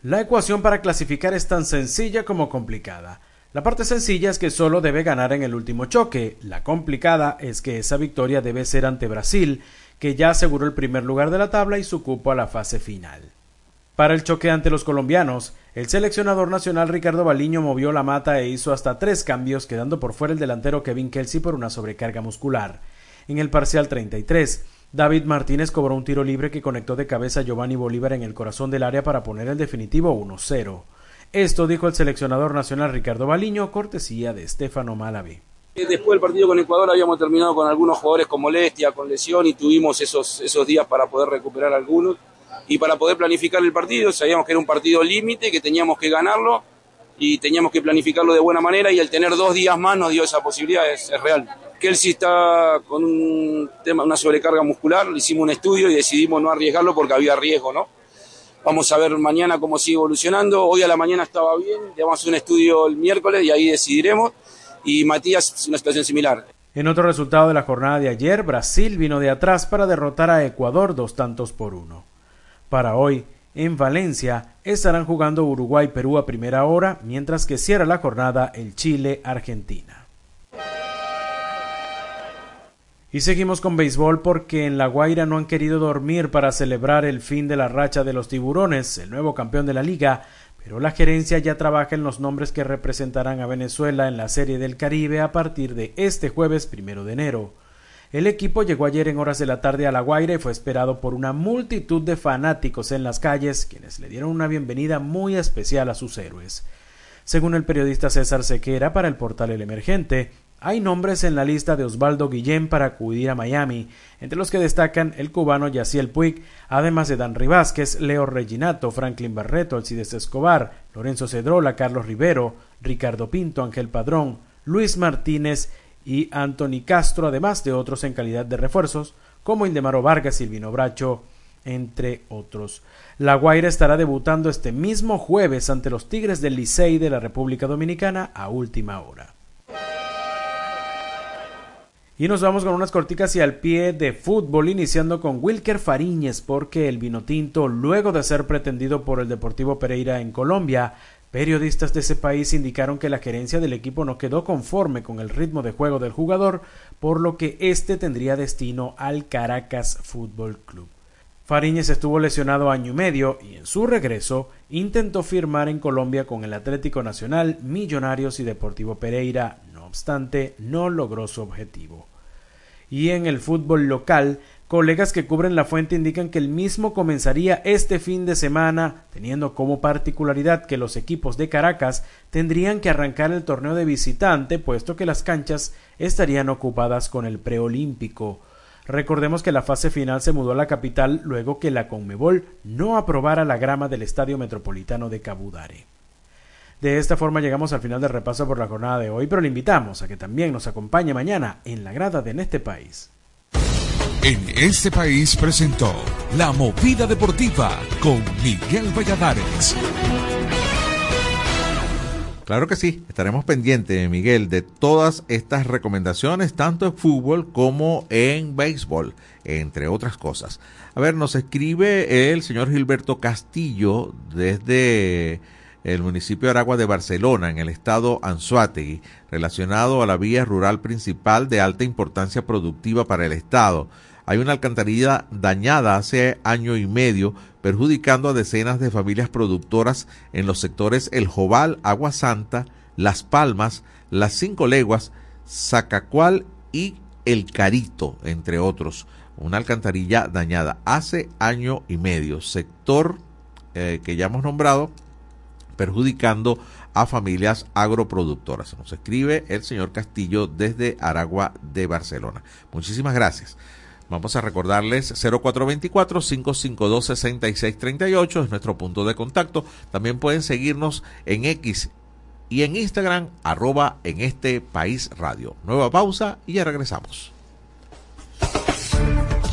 La ecuación para clasificar es tan sencilla como complicada. La parte sencilla es que solo debe ganar en el último choque, la complicada es que esa victoria debe ser ante Brasil, que ya aseguró el primer lugar de la tabla y su cupo a la fase final. Para el choque ante los colombianos, el seleccionador nacional Ricardo Baliño movió la mata e hizo hasta tres cambios, quedando por fuera el delantero Kevin Kelsey por una sobrecarga muscular. En el parcial 33, David Martínez cobró un tiro libre que conectó de cabeza a Giovanni Bolívar en el corazón del área para poner el definitivo 1-0. Esto dijo el seleccionador nacional Ricardo Baliño, cortesía de Estefano Malavé. Después del partido con Ecuador habíamos terminado con algunos jugadores con molestia, con lesión y tuvimos esos, esos días para poder recuperar algunos y para poder planificar el partido. Sabíamos que era un partido límite, que teníamos que ganarlo y teníamos que planificarlo de buena manera y el tener dos días más nos dio esa posibilidad, es, real. Kelsey está con un tema, una sobrecarga muscular, le hicimos un estudio y decidimos no arriesgarlo porque había riesgo, ¿no? Vamos a ver mañana cómo sigue evolucionando. Hoy a la mañana estaba bien, le vamos a hacer un estudio el miércoles y ahí decidiremos. Y Matías, una situación similar. En otro resultado de la jornada de ayer, Brasil vino de atrás para derrotar a Ecuador dos tantos por uno. Para hoy, en Valencia, estarán jugando Uruguay-Perú a primera hora, mientras que cierra la jornada el Chile-Argentina. Y seguimos con béisbol porque en La Guaira no han querido dormir para celebrar el fin de la racha de los tiburones, el nuevo campeón de la liga, pero la gerencia ya trabaja en los nombres que representarán a Venezuela en la Serie del Caribe a partir de este jueves primero de enero. El equipo llegó ayer en horas de la tarde a La Guaira y fue esperado por una multitud de fanáticos en las calles, quienes le dieron una bienvenida muy especial a sus héroes. Según el periodista César Sequera para el portal El Emergente, hay nombres en la lista de Osvaldo Guillén para acudir a Miami, entre los que destacan el cubano Yaciel Puig, además de Dan Rivásquez, Leo Reginato, Franklin Barreto, Alcides Escobar, Lorenzo Cedrola, Carlos Rivero, Ricardo Pinto, Ángel Padrón, Luis Martínez y Anthony Castro, además de otros en calidad de refuerzos, como Indemaro Vargas, Silvino Bracho, entre otros. La Guaira estará debutando este mismo jueves ante los Tigres del Licey de la República Dominicana a última hora. Y nos vamos con unas corticas y al pie de fútbol, iniciando con Wilker Fariñez, porque el Vinotinto, luego de ser pretendido por el Deportivo Pereira en Colombia, Periodistas de ese país indicaron que la gerencia del equipo no quedó conforme con el ritmo de juego del jugador, por lo que éste tendría destino al Caracas Fútbol Club. Fariñez estuvo lesionado año y medio y en su regreso intentó firmar en Colombia con el Atlético Nacional, Millonarios y Deportivo Pereira, no obstante, no logró su objetivo. Y en el fútbol local, Colegas que cubren la fuente indican que el mismo comenzaría este fin de semana, teniendo como particularidad que los equipos de Caracas tendrían que arrancar el torneo de visitante, puesto que las canchas estarían ocupadas con el preolímpico. Recordemos que la fase final se mudó a la capital luego que la Conmebol no aprobara la grama del Estadio Metropolitano de Cabudare. De esta forma llegamos al final del repaso por la jornada de hoy, pero le invitamos a que también nos acompañe mañana en la grada de En este país en este país presentó La Movida Deportiva con Miguel Valladares. Claro que sí, estaremos pendientes, Miguel, de todas estas recomendaciones, tanto en fútbol como en béisbol, entre otras cosas. A ver, nos escribe el señor Gilberto Castillo desde el municipio de Aragua de Barcelona, en el estado Anzuategui, relacionado a la vía rural principal de alta importancia productiva para el estado hay una alcantarilla dañada hace año y medio, perjudicando a decenas de familias productoras en los sectores El Jobal, Agua Santa, Las Palmas, Las Cinco Leguas, Zacacual y El Carito, entre otros. Una alcantarilla dañada hace año y medio, sector eh, que ya hemos nombrado, perjudicando a familias agroproductoras. Nos escribe el señor Castillo desde Aragua de Barcelona. Muchísimas gracias. Vamos a recordarles 0424-552-6638 es nuestro punto de contacto. También pueden seguirnos en X y en Instagram, arroba en este país radio. Nueva pausa y ya regresamos.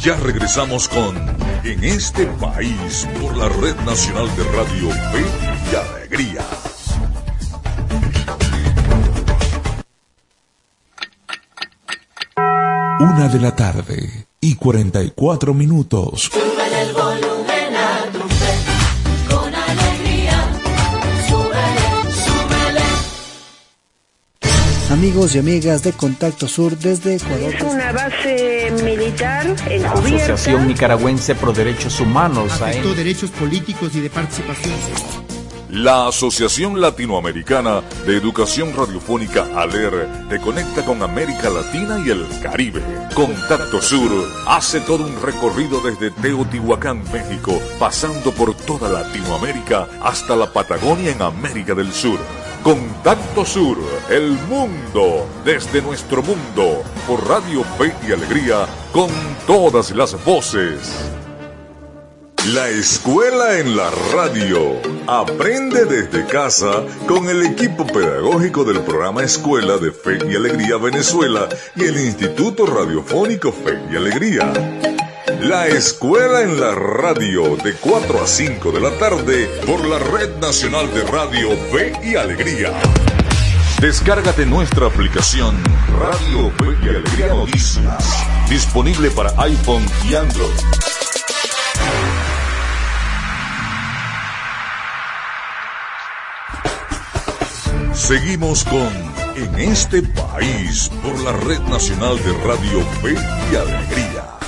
Ya regresamos con En este país por la Red Nacional de Radio Fe y Alegría. Una de la tarde y 44 minutos. el volumen a tu fe, con alegría. Súbele, súbele. Amigos y amigas de Contacto Sur desde Ecuador. Es una base militar La encubierta. Asociación Nicaragüense Pro Derechos Humanos, Afectó derechos políticos y de participación. La Asociación Latinoamericana de Educación Radiofónica ALER te conecta con América Latina y el Caribe. Contacto Sur hace todo un recorrido desde Teotihuacán, México, pasando por toda Latinoamérica hasta la Patagonia en América del Sur. Contacto Sur, el mundo desde nuestro mundo, por Radio Fe y Alegría, con todas las voces. La escuela en la radio. Aprende desde casa con el equipo pedagógico del programa Escuela de Fe y Alegría Venezuela y el Instituto Radiofónico Fe y Alegría. La escuela en la radio de 4 a 5 de la tarde por la Red Nacional de Radio Fe y Alegría. Descárgate nuestra aplicación Radio Fe y Alegría Noticias. Disponible para iPhone y Android. Seguimos con En este país por la Red Nacional de Radio Fe y Alegría.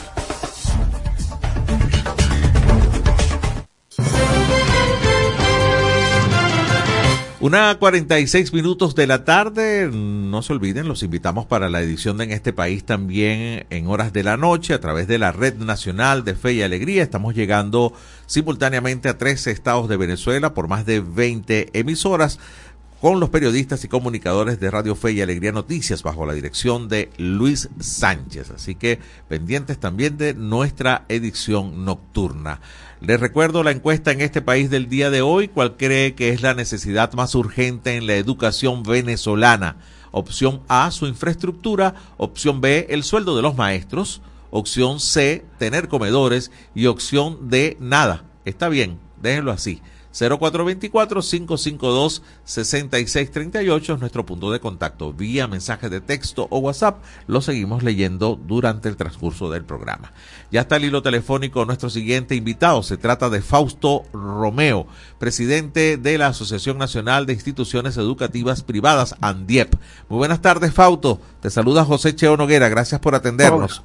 Una 46 minutos de la tarde. No se olviden, los invitamos para la edición de En este país también en horas de la noche a través de la Red Nacional de Fe y Alegría. Estamos llegando simultáneamente a 13 estados de Venezuela por más de 20 emisoras con los periodistas y comunicadores de Radio Fe y Alegría Noticias bajo la dirección de Luis Sánchez. Así que pendientes también de nuestra edición nocturna. Les recuerdo la encuesta en este país del día de hoy. ¿Cuál cree que es la necesidad más urgente en la educación venezolana? Opción A, su infraestructura. Opción B, el sueldo de los maestros. Opción C, tener comedores. Y opción D, nada. Está bien, déjenlo así. 0424-552-6638 es nuestro punto de contacto. Vía mensaje de texto o WhatsApp lo seguimos leyendo durante el transcurso del programa. Ya está el hilo telefónico nuestro siguiente invitado. Se trata de Fausto Romeo, presidente de la Asociación Nacional de Instituciones Educativas Privadas, ANDIEP. Muy buenas tardes, Fausto. Te saluda José Cheo Noguera. Gracias por atendernos.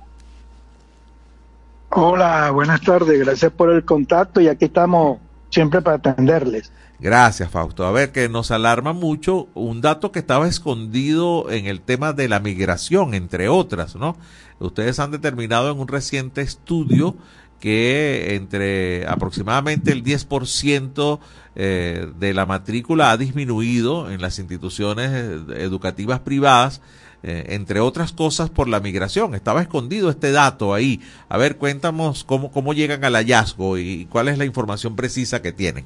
Hola, buenas tardes. Gracias por el contacto y aquí estamos siempre para atenderles. Gracias, Fausto. A ver, que nos alarma mucho un dato que estaba escondido en el tema de la migración, entre otras, ¿no? Ustedes han determinado en un reciente estudio que entre aproximadamente el 10% eh, de la matrícula ha disminuido en las instituciones eh, educativas privadas, eh, entre otras cosas por la migración. Estaba escondido este dato ahí. A ver, cuéntanos cómo, cómo llegan al hallazgo y cuál es la información precisa que tienen.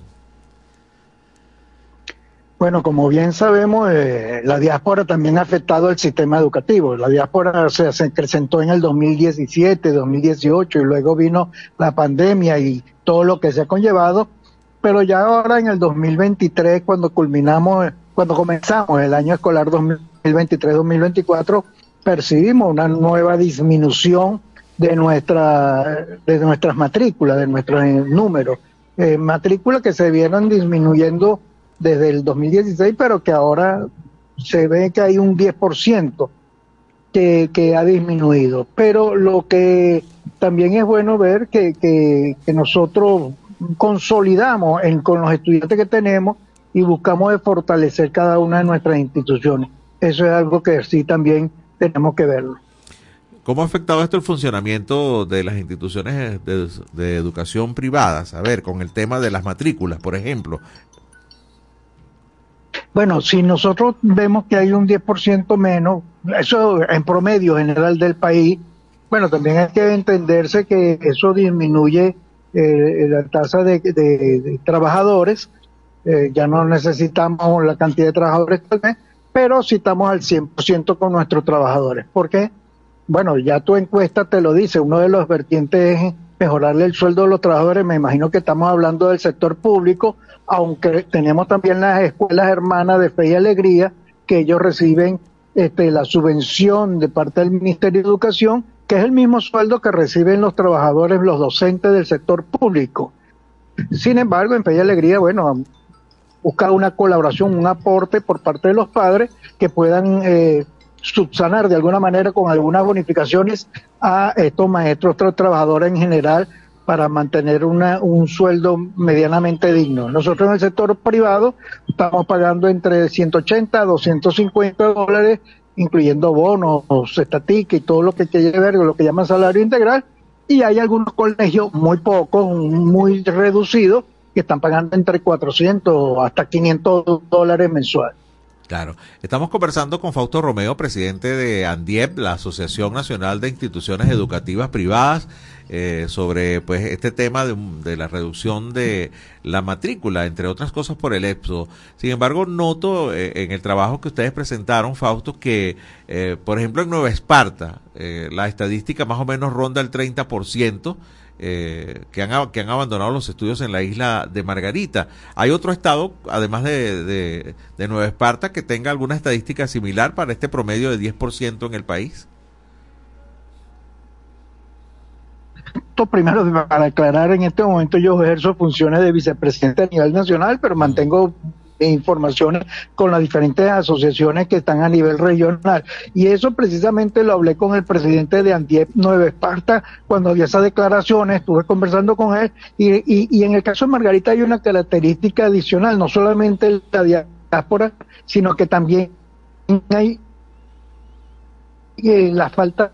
Bueno, como bien sabemos, eh, la diáspora también ha afectado el sistema educativo. La diáspora se, acrecentó en el 2017, 2018 y luego vino la pandemia y todo lo que se ha conllevado. Pero ya ahora en el 2023, cuando culminamos, cuando comenzamos el año escolar 2023-2024, percibimos una nueva disminución de nuestra de nuestras matrículas, de nuestros eh, números. Eh, matrículas que se vieron disminuyendo desde el 2016, pero que ahora se ve que hay un 10% que, que ha disminuido. Pero lo que también es bueno ver que, que, nosotros consolidamos en, con los estudiantes que tenemos y buscamos fortalecer cada una de nuestras instituciones. Eso es algo que sí también tenemos que verlo. ¿Cómo ha afectado esto el funcionamiento de las instituciones de, de, educación privadas? A ver, con el tema de las matrículas, por ejemplo. Bueno, si nosotros vemos que hay un 10% menos, eso en promedio general del país, bueno, también hay que entenderse que eso disminuye eh, la tasa de, de, de trabajadores, eh, ya no necesitamos la cantidad de trabajadores tal vez, pero sí estamos al 100% con nuestros trabajadores. ¿Por qué? bueno, ya tu encuesta te lo dice, uno de los vertientes es mejorarle el sueldo a los trabajadores, me imagino que estamos hablando del sector público, aunque tenemos también las escuelas hermanas de Fe y Alegría, que ellos reciben este, la subvención de parte del Ministerio de Educación, que es el mismo sueldo que reciben los trabajadores, los docentes del sector público. Sin embargo, en Fe y Alegría, bueno, busca una colaboración, un aporte por parte de los padres que puedan eh, subsanar de alguna manera con algunas bonificaciones a estos maestros, trabajadores en general, para mantener una, un sueldo medianamente digno. Nosotros en el sector privado estamos pagando entre 180 a 250 dólares, incluyendo bonos, estatica y todo lo que quiere ver, lo que llaman salario integral, y hay algunos colegios muy pocos, muy reducidos, que están pagando entre 400 hasta 500 dólares mensuales. Claro. Estamos conversando con Fausto Romeo, presidente de ANDIEP, la Asociación Nacional de Instituciones Educativas Privadas, eh, sobre pues este tema de, la reducción de la matrícula, entre otras cosas por el EPSO. Sin embargo, noto eh, en el trabajo que ustedes presentaron, Fausto, que eh, por ejemplo en Nueva Esparta la estadística más o menos ronda el 30%. Eh, que, han, que han abandonado los estudios en la isla de Margarita. ¿Hay otro estado, además de, de, Nueva Esparta, que tenga alguna estadística similar para este promedio de 10% en el país? Primero, para aclarar, en este momento yo ejerzo funciones de vicepresidente a nivel nacional, pero mantengo informaciones con las diferentes asociaciones que están a nivel regional. Y eso precisamente lo hablé con el presidente de Antiep Nueva Esparta cuando había esas declaraciones, estuve conversando con él y, y, en el caso de Margarita hay una característica adicional, no solamente la diáspora, sino que también hay eh, la falta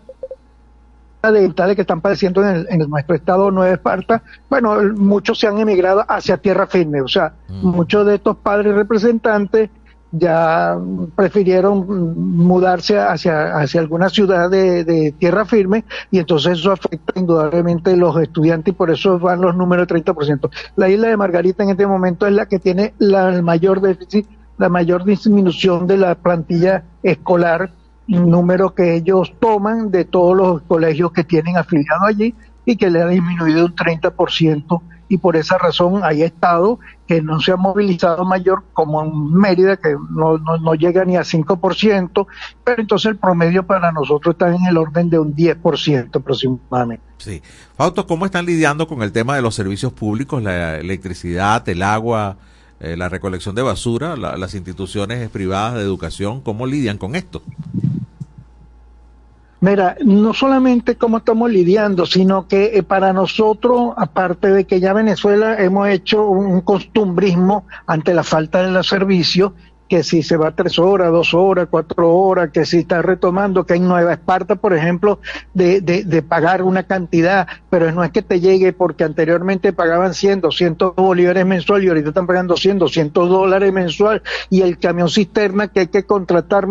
de que están padeciendo en, en nuestro estado Nueva Esparta, bueno, muchos se han emigrado hacia tierra firme, o sea, mm. muchos de estos padres representantes ya prefirieron mudarse hacia, hacia alguna ciudad de, tierra firme y entonces eso afecta indudablemente a los estudiantes y por eso van los números de 30%. La isla de Margarita en este momento es la que tiene la, el mayor déficit, la mayor disminución de la plantilla escolar número que ellos toman de todos los colegios que tienen afiliado allí y que le ha disminuido un 30% y por esa razón hay estado que no se ha movilizado mayor como en Mérida que no, no, llega ni a 5%, pero entonces el promedio para nosotros está en el orden de un 10% aproximadamente. Sí. Fausto, ¿cómo están lidiando con el tema de los servicios públicos, la electricidad, el agua, eh, la recolección de basura, las instituciones privadas de educación, ¿cómo lidian con esto? Mira, no solamente cómo estamos lidiando, sino que eh, para nosotros, aparte de que ya Venezuela hemos hecho un costumbrismo ante la falta de los servicios, que si se va tres horas, dos horas, cuatro horas, que si está retomando, que en Nueva Esparta, por ejemplo, de, de, pagar una cantidad, pero no es que te llegue porque anteriormente pagaban 100, 200 bolívares mensual y ahorita están pagando 100, 200 dólares mensual y el camión cisterna que hay que contratar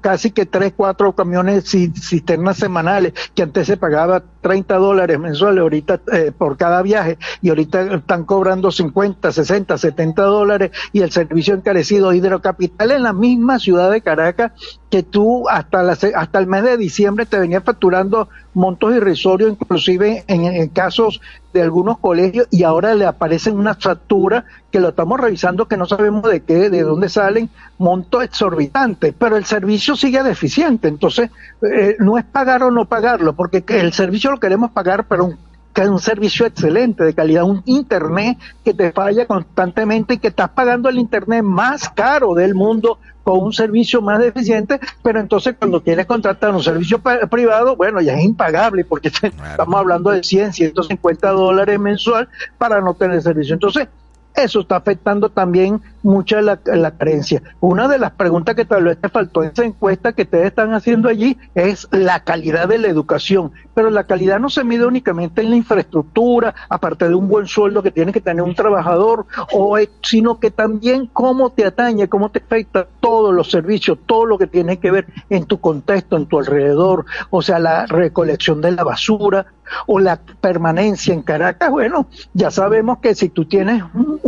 casi que tres, cuatro camiones cisternas semanales, que antes se pagaba 30 dólares mensuales ahorita eh, por cada viaje y ahorita están cobrando 50, 60, 70 dólares y el servicio encarecido hidro capital en la misma ciudad de Caracas que tú hasta, la, hasta el mes de diciembre te venía facturando montos irrisorios, inclusive en, casos de algunos colegios, y ahora le aparecen una factura que lo estamos revisando que no sabemos de qué, de dónde salen, montos exorbitantes, pero el servicio sigue deficiente. Entonces, eh, no es pagar o no pagarlo, porque el servicio lo queremos pagar, pero un que es un servicio excelente de calidad, un internet que te falla constantemente y que estás pagando el internet más caro del mundo con un servicio más deficiente, pero entonces cuando quieres contratar un servicio privado, bueno, ya es impagable porque estamos hablando de 100, 150 dólares mensual para no tener servicio. Entonces, eso está afectando también mucho la, la creencia. Una de las preguntas que tal vez te faltó en esa encuesta que ustedes están haciendo allí es la calidad de la educación. Pero la calidad no se mide únicamente en la infraestructura, aparte de un buen sueldo que tiene que tener un trabajador, o, sino que también cómo te atañe, cómo te afecta todos los servicios, todo lo que tiene que ver en tu contexto, en tu alrededor, o sea, la recolección de la basura o la permanencia en Caracas, bueno, ya sabemos que si tú tienes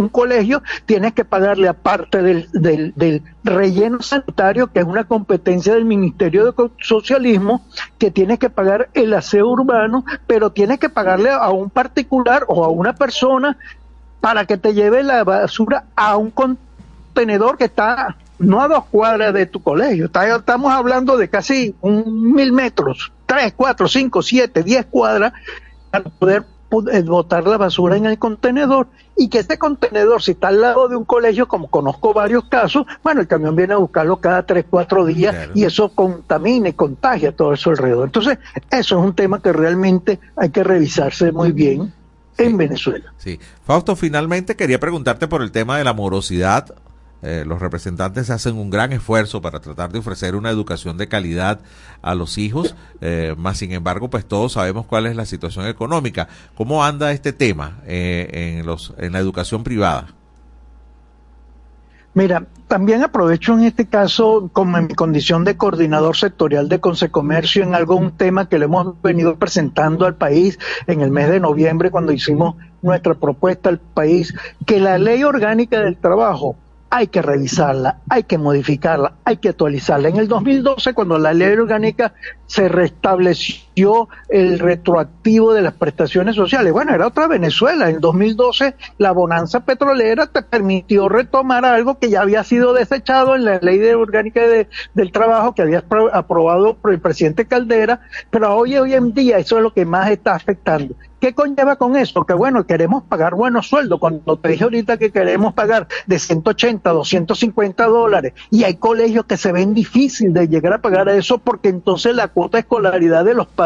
colegio, tienes que pagarle aparte del, del, del, relleno sanitario, que es una competencia del Ministerio de Socialismo, que tienes que pagar el aseo urbano, pero tienes que pagarle a un particular o a una persona para que te lleve la basura a un contenedor que está no a dos cuadras de tu colegio, estamos hablando de casi un mil metros, tres, cuatro, cinco, siete, diez cuadras para poder eh, botar la basura en el contenedor y que este contenedor, si está al lado de un colegio, como conozco varios casos, bueno, el camión viene a buscarlo cada tres, cuatro días y eso contamina y contagia todo eso alrededor. Entonces, eso es un tema que realmente hay que revisarse muy bien en Venezuela. Sí. Fausto, finalmente quería preguntarte por el tema de la morosidad. Eh, los representantes hacen un gran esfuerzo para tratar de ofrecer una educación de calidad a los hijos, eh, más sin embargo, pues todos sabemos cuál es la situación económica. ¿Cómo anda este tema eh, en, en la educación privada? Mira, también aprovecho en este caso, como en mi condición de coordinador sectorial de Consecomercio, en algún tema que le hemos venido presentando al país en el mes de noviembre, cuando hicimos nuestra propuesta al país, que la ley orgánica del trabajo hay que revisarla, hay que modificarla, hay que actualizarla. En el 2012, cuando la ley orgánica se restableció el retroactivo de las prestaciones sociales, bueno, era otra Venezuela. En 2012, la bonanza petrolera te permitió retomar algo que ya había sido desechado en la ley de orgánica del trabajo que había aprobado por el presidente Caldera, pero hoy, en día eso es lo que más está afectando. ¿Qué conlleva con eso? Que bueno, queremos pagar buenos sueldos. Cuando te dije ahorita que queremos pagar de 180 a 250 dólares y hay colegios que se ven difícil de llegar a pagar eso porque entonces la cuota de escolaridad de los padres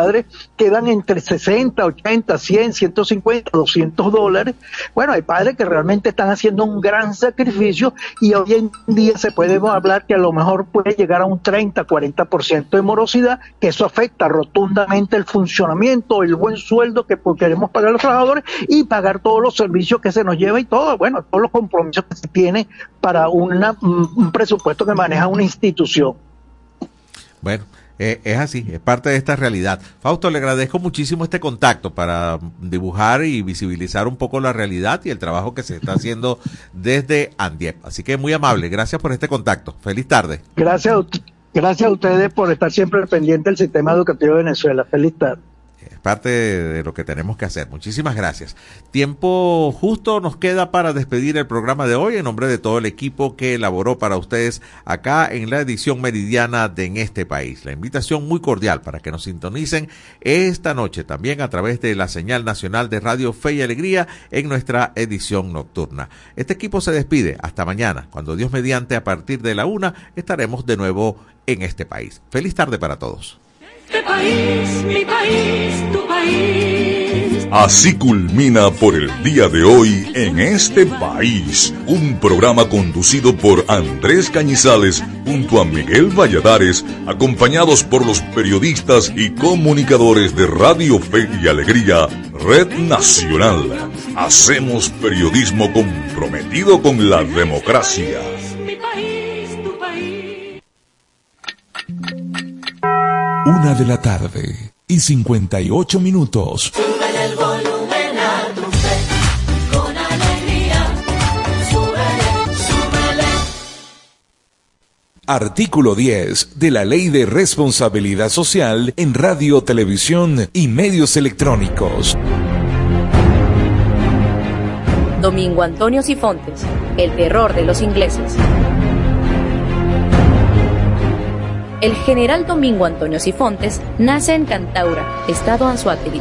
quedan entre 60, 80, 100, 150, 200 dólares. Bueno, hay padres que realmente están haciendo un gran sacrificio y hoy en día se puede hablar que a lo mejor puede llegar a un 30, 40% de morosidad, que eso afecta rotundamente el funcionamiento, el buen sueldo que queremos pagar a los trabajadores y pagar todos los servicios que se nos lleva y todo, bueno, todos los compromisos que se tiene para una, un presupuesto que maneja una institución. Bueno, eh, es así, es parte de esta realidad. Fausto, le agradezco muchísimo este contacto para dibujar y visibilizar un poco la realidad y el trabajo que se está haciendo desde Andiep. Así que muy amable, gracias por este contacto. Feliz tarde. Gracias gracias a ustedes por estar siempre pendiente del sistema educativo de Venezuela. Feliz tarde parte de lo que tenemos que hacer. Muchísimas gracias. Tiempo justo nos queda para despedir el programa de hoy en nombre de todo el equipo que elaboró para ustedes acá en la edición meridiana de En este país. La invitación muy cordial para que nos sintonicen esta noche también a través de la señal nacional de Radio Fe y Alegría en nuestra edición nocturna. Este equipo se despide hasta mañana, cuando Dios mediante a partir de la una estaremos de nuevo en este país. Feliz tarde para todos. Este país, mi país, tu país. Así culmina por el día de hoy en este país, un programa conducido por Andrés Cañizales junto a Miguel Valladares, acompañados por los periodistas y comunicadores de Radio Fe y Alegría, Red Nacional. Hacemos periodismo comprometido con la democracia. Una de la tarde y 58 minutos. el volumen a tu fe, con alegría. Súbele, súbele. Artículo 10 de la Ley de Responsabilidad Social en Radio, Televisión y Medios Electrónicos. Domingo Antonio Sifontes, el terror de los ingleses. El general Domingo Antonio Sifontes nace en Cantaura, estado Anzuategui.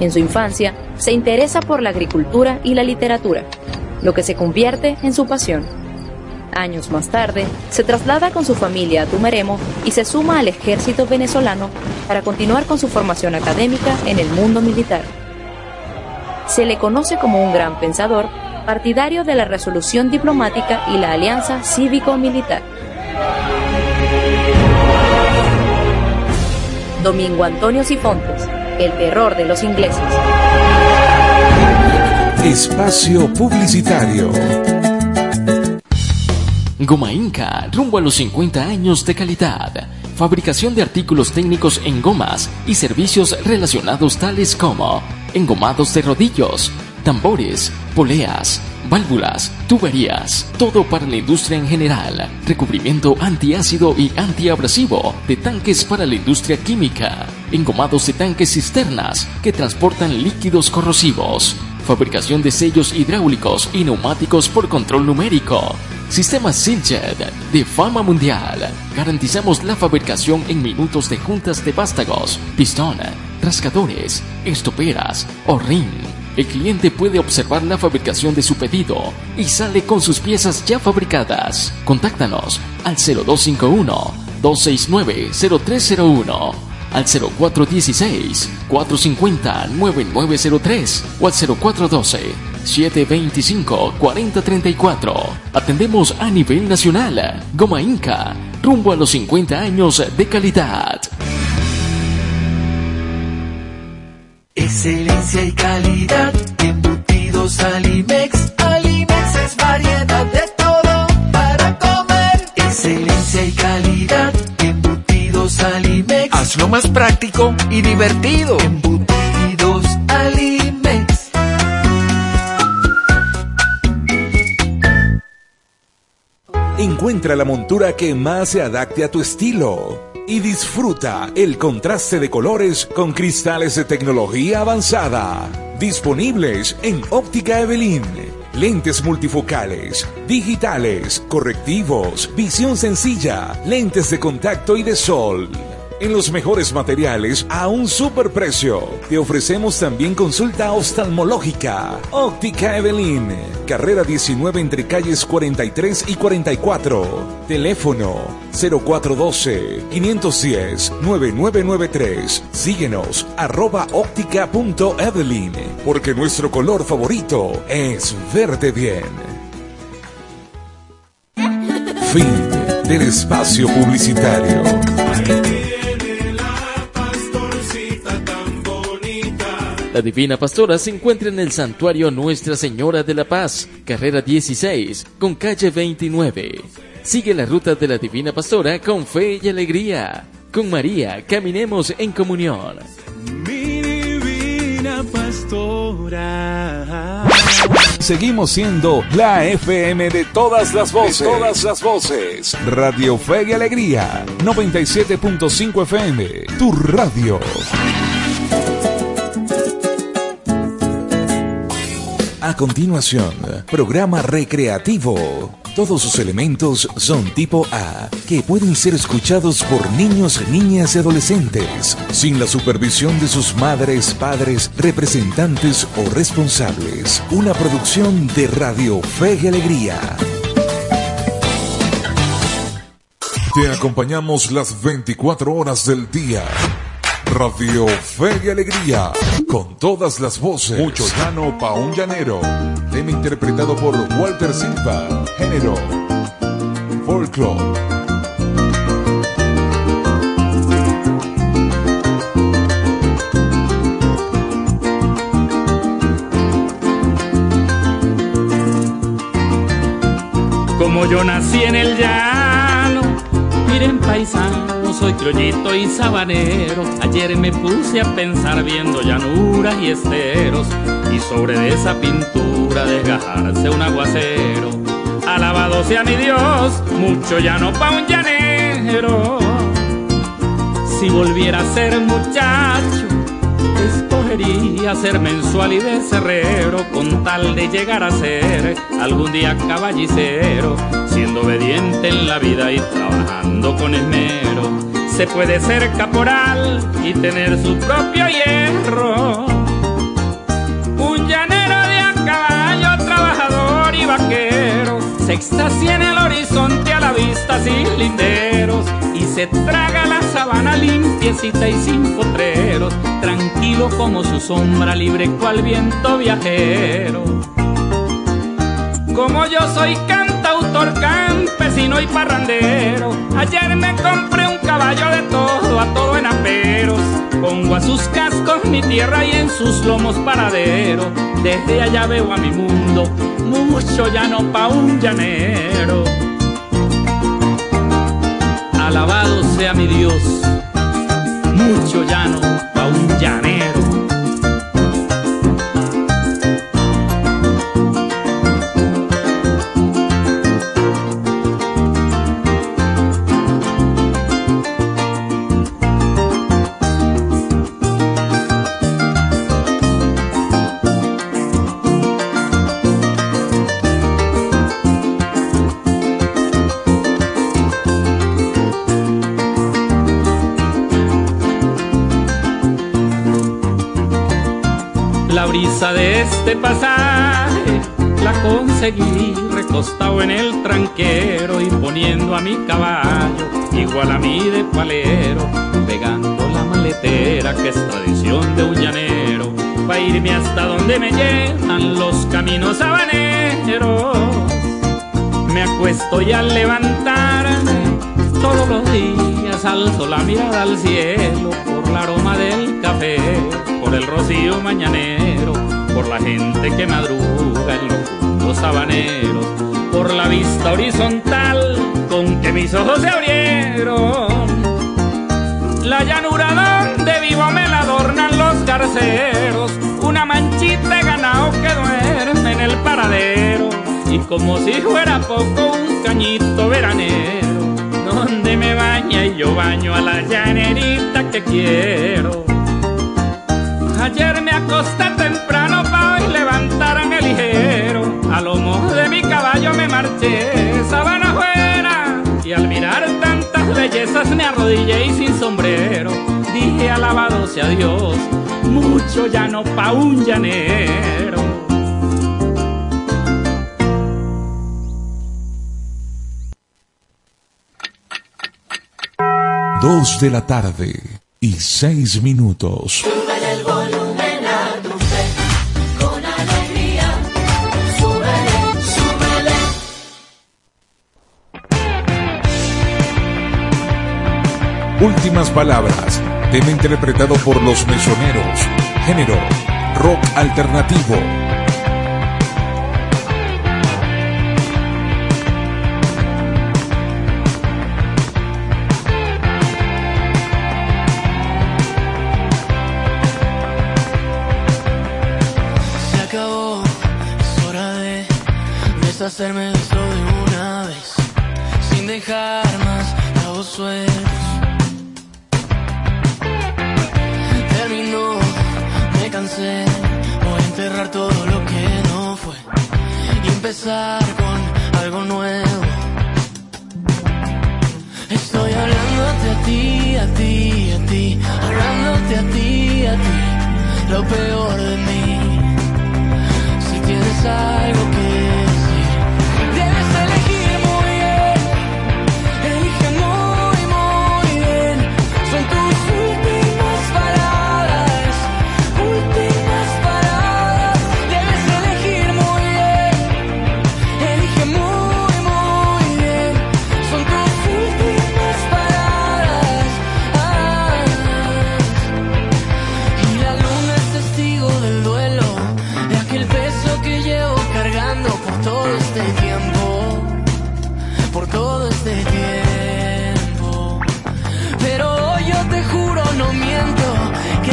En su infancia se interesa por la agricultura y la literatura, lo que se convierte en su pasión. Años más tarde, se traslada con su familia a Tumeremo y se suma al ejército venezolano para continuar con su formación académica en el mundo militar. Se le conoce como un gran pensador, partidario de la resolución diplomática y la alianza cívico-militar. Domingo Antonio Sifontes, el terror de los ingleses. Espacio Publicitario. Goma Inca, rumbo a los 50 años de calidad. Fabricación de artículos técnicos en gomas y servicios relacionados tales como engomados de rodillos, tambores, poleas, válvulas, tuberías, todo para la industria en general, recubrimiento antiácido y antiabrasivo de tanques para la industria química, engomados de tanques cisternas que transportan líquidos corrosivos, fabricación de sellos hidráulicos y neumáticos por control numérico, Sistema Siljet de fama mundial. Garantizamos la fabricación en minutos de juntas de vástagos, pistón, rascadores, estoperas o ring. El cliente puede observar la fabricación de su pedido y sale con sus piezas ya fabricadas. Contáctanos al 0251 269 0301 al 0416-450-9903 o al 0412-725-4034. Atendemos a nivel nacional. Goma Inca, rumbo a los 50 años de calidad. Excelencia y calidad, embutidos Alimex. Alimex es variedad de todo para comer. Excelencia y calidad, embutidos Alimex. Hazlo más práctico y divertido. Embutidos Alimex. Encuentra la montura que más se adapte a tu estilo y disfruta el contraste de colores con cristales de tecnología avanzada. Disponibles en Óptica Evelyn. Lentes multifocales, digitales, correctivos, visión sencilla, lentes de contacto y de sol. En los mejores materiales a un superprecio. Te ofrecemos también consulta oftalmológica. Óptica Evelyn. Carrera 19 entre calles 43 y 44. Teléfono 0412-510-9993. Síguenos arroba óptica.evelyn. Porque nuestro color favorito es verde bien. Fin del espacio publicitario. La Divina Pastora se encuentra en el Santuario Nuestra Señora de la Paz, carrera 16, con calle 29. Sigue la ruta de la Divina Pastora con fe y alegría. Con María, caminemos en comunión. Mi divina pastora. Seguimos siendo la FM de todas las voces. De todas las voces. Radio Fe y Alegría. 97.5 FM. Tu radio. A continuación, programa recreativo. Todos sus elementos son tipo A, que pueden ser escuchados por niños, niñas y adolescentes, sin la supervisión de sus madres, padres, representantes o responsables. Una producción de Radio Fe y Alegría. Te acompañamos las 24 horas del día. Radio Fe y Alegría, con todas las voces. Mucho llano pa' un llanero. Tema interpretado por Walter Silva. Género. Folklore. Como yo nací en el llano, miren paisano, soy criollito y sabanero. Ayer me puse a pensar viendo llanuras y esteros, y sobre esa pintura desgajarse un aguacero. Alabado sea mi Dios, mucho llano pa' un llanero. Si volviera a ser muchacho, escogería ser mensual y de cerrero con tal de llegar a ser algún día caballicero, siendo obediente en la vida y trabajando con esmero. Se puede ser caporal y tener su propio hierro. Un llanero de a caballo, trabajador y vaquero, se extasia en el horizonte a la vista sin linderos y se traga la sabana limpiecita y sin potreros, tranquilo como su sombra, libre cual viento viajero. Como yo soy campesino y parrandero, ayer me compré un caballo de todo, a todo en aperos. Pongo a sus cascos mi tierra y en sus lomos paradero. Desde allá veo a mi mundo, mucho llano pa' un llanero. alabado sea mi Dios. Mucho llano pa' un llanero. De este pasaje la conseguí recostado en el tranquero y poniendo a mi caballo igual a mí de palero, pegando la maletera que es tradición de un llanero, pa' irme hasta donde me llevan los caminos habaneros. Me acuesto y al levantarme todos los días alzo la mirada al cielo por el aroma del café, por el rocío mañanero, por la gente que madruga en los puntos habaneros, por la vista horizontal con que mis ojos se abrieron. La llanura donde vivo me la adornan los garceros, una manchita de ganado que duerme en el paradero, y como si fuera poco un cañito veranero donde me baña y yo baño a la llanerita que quiero. Ayer me acosté temprano para hoy levantarme ligero. A lomo de mi caballo me marché sabana afuera y al mirar tantas bellezas me arrodillé y sin sombrero dije alabado sea Dios, mucho ya no pa' un llanero. Dos de la tarde y seis minutos. Últimas palabras. Tema interpretado por los mesoneros. Género. Rock alternativo.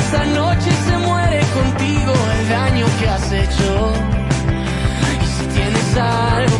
Esta noche se muere contigo el daño que has hecho. Y si tienes algo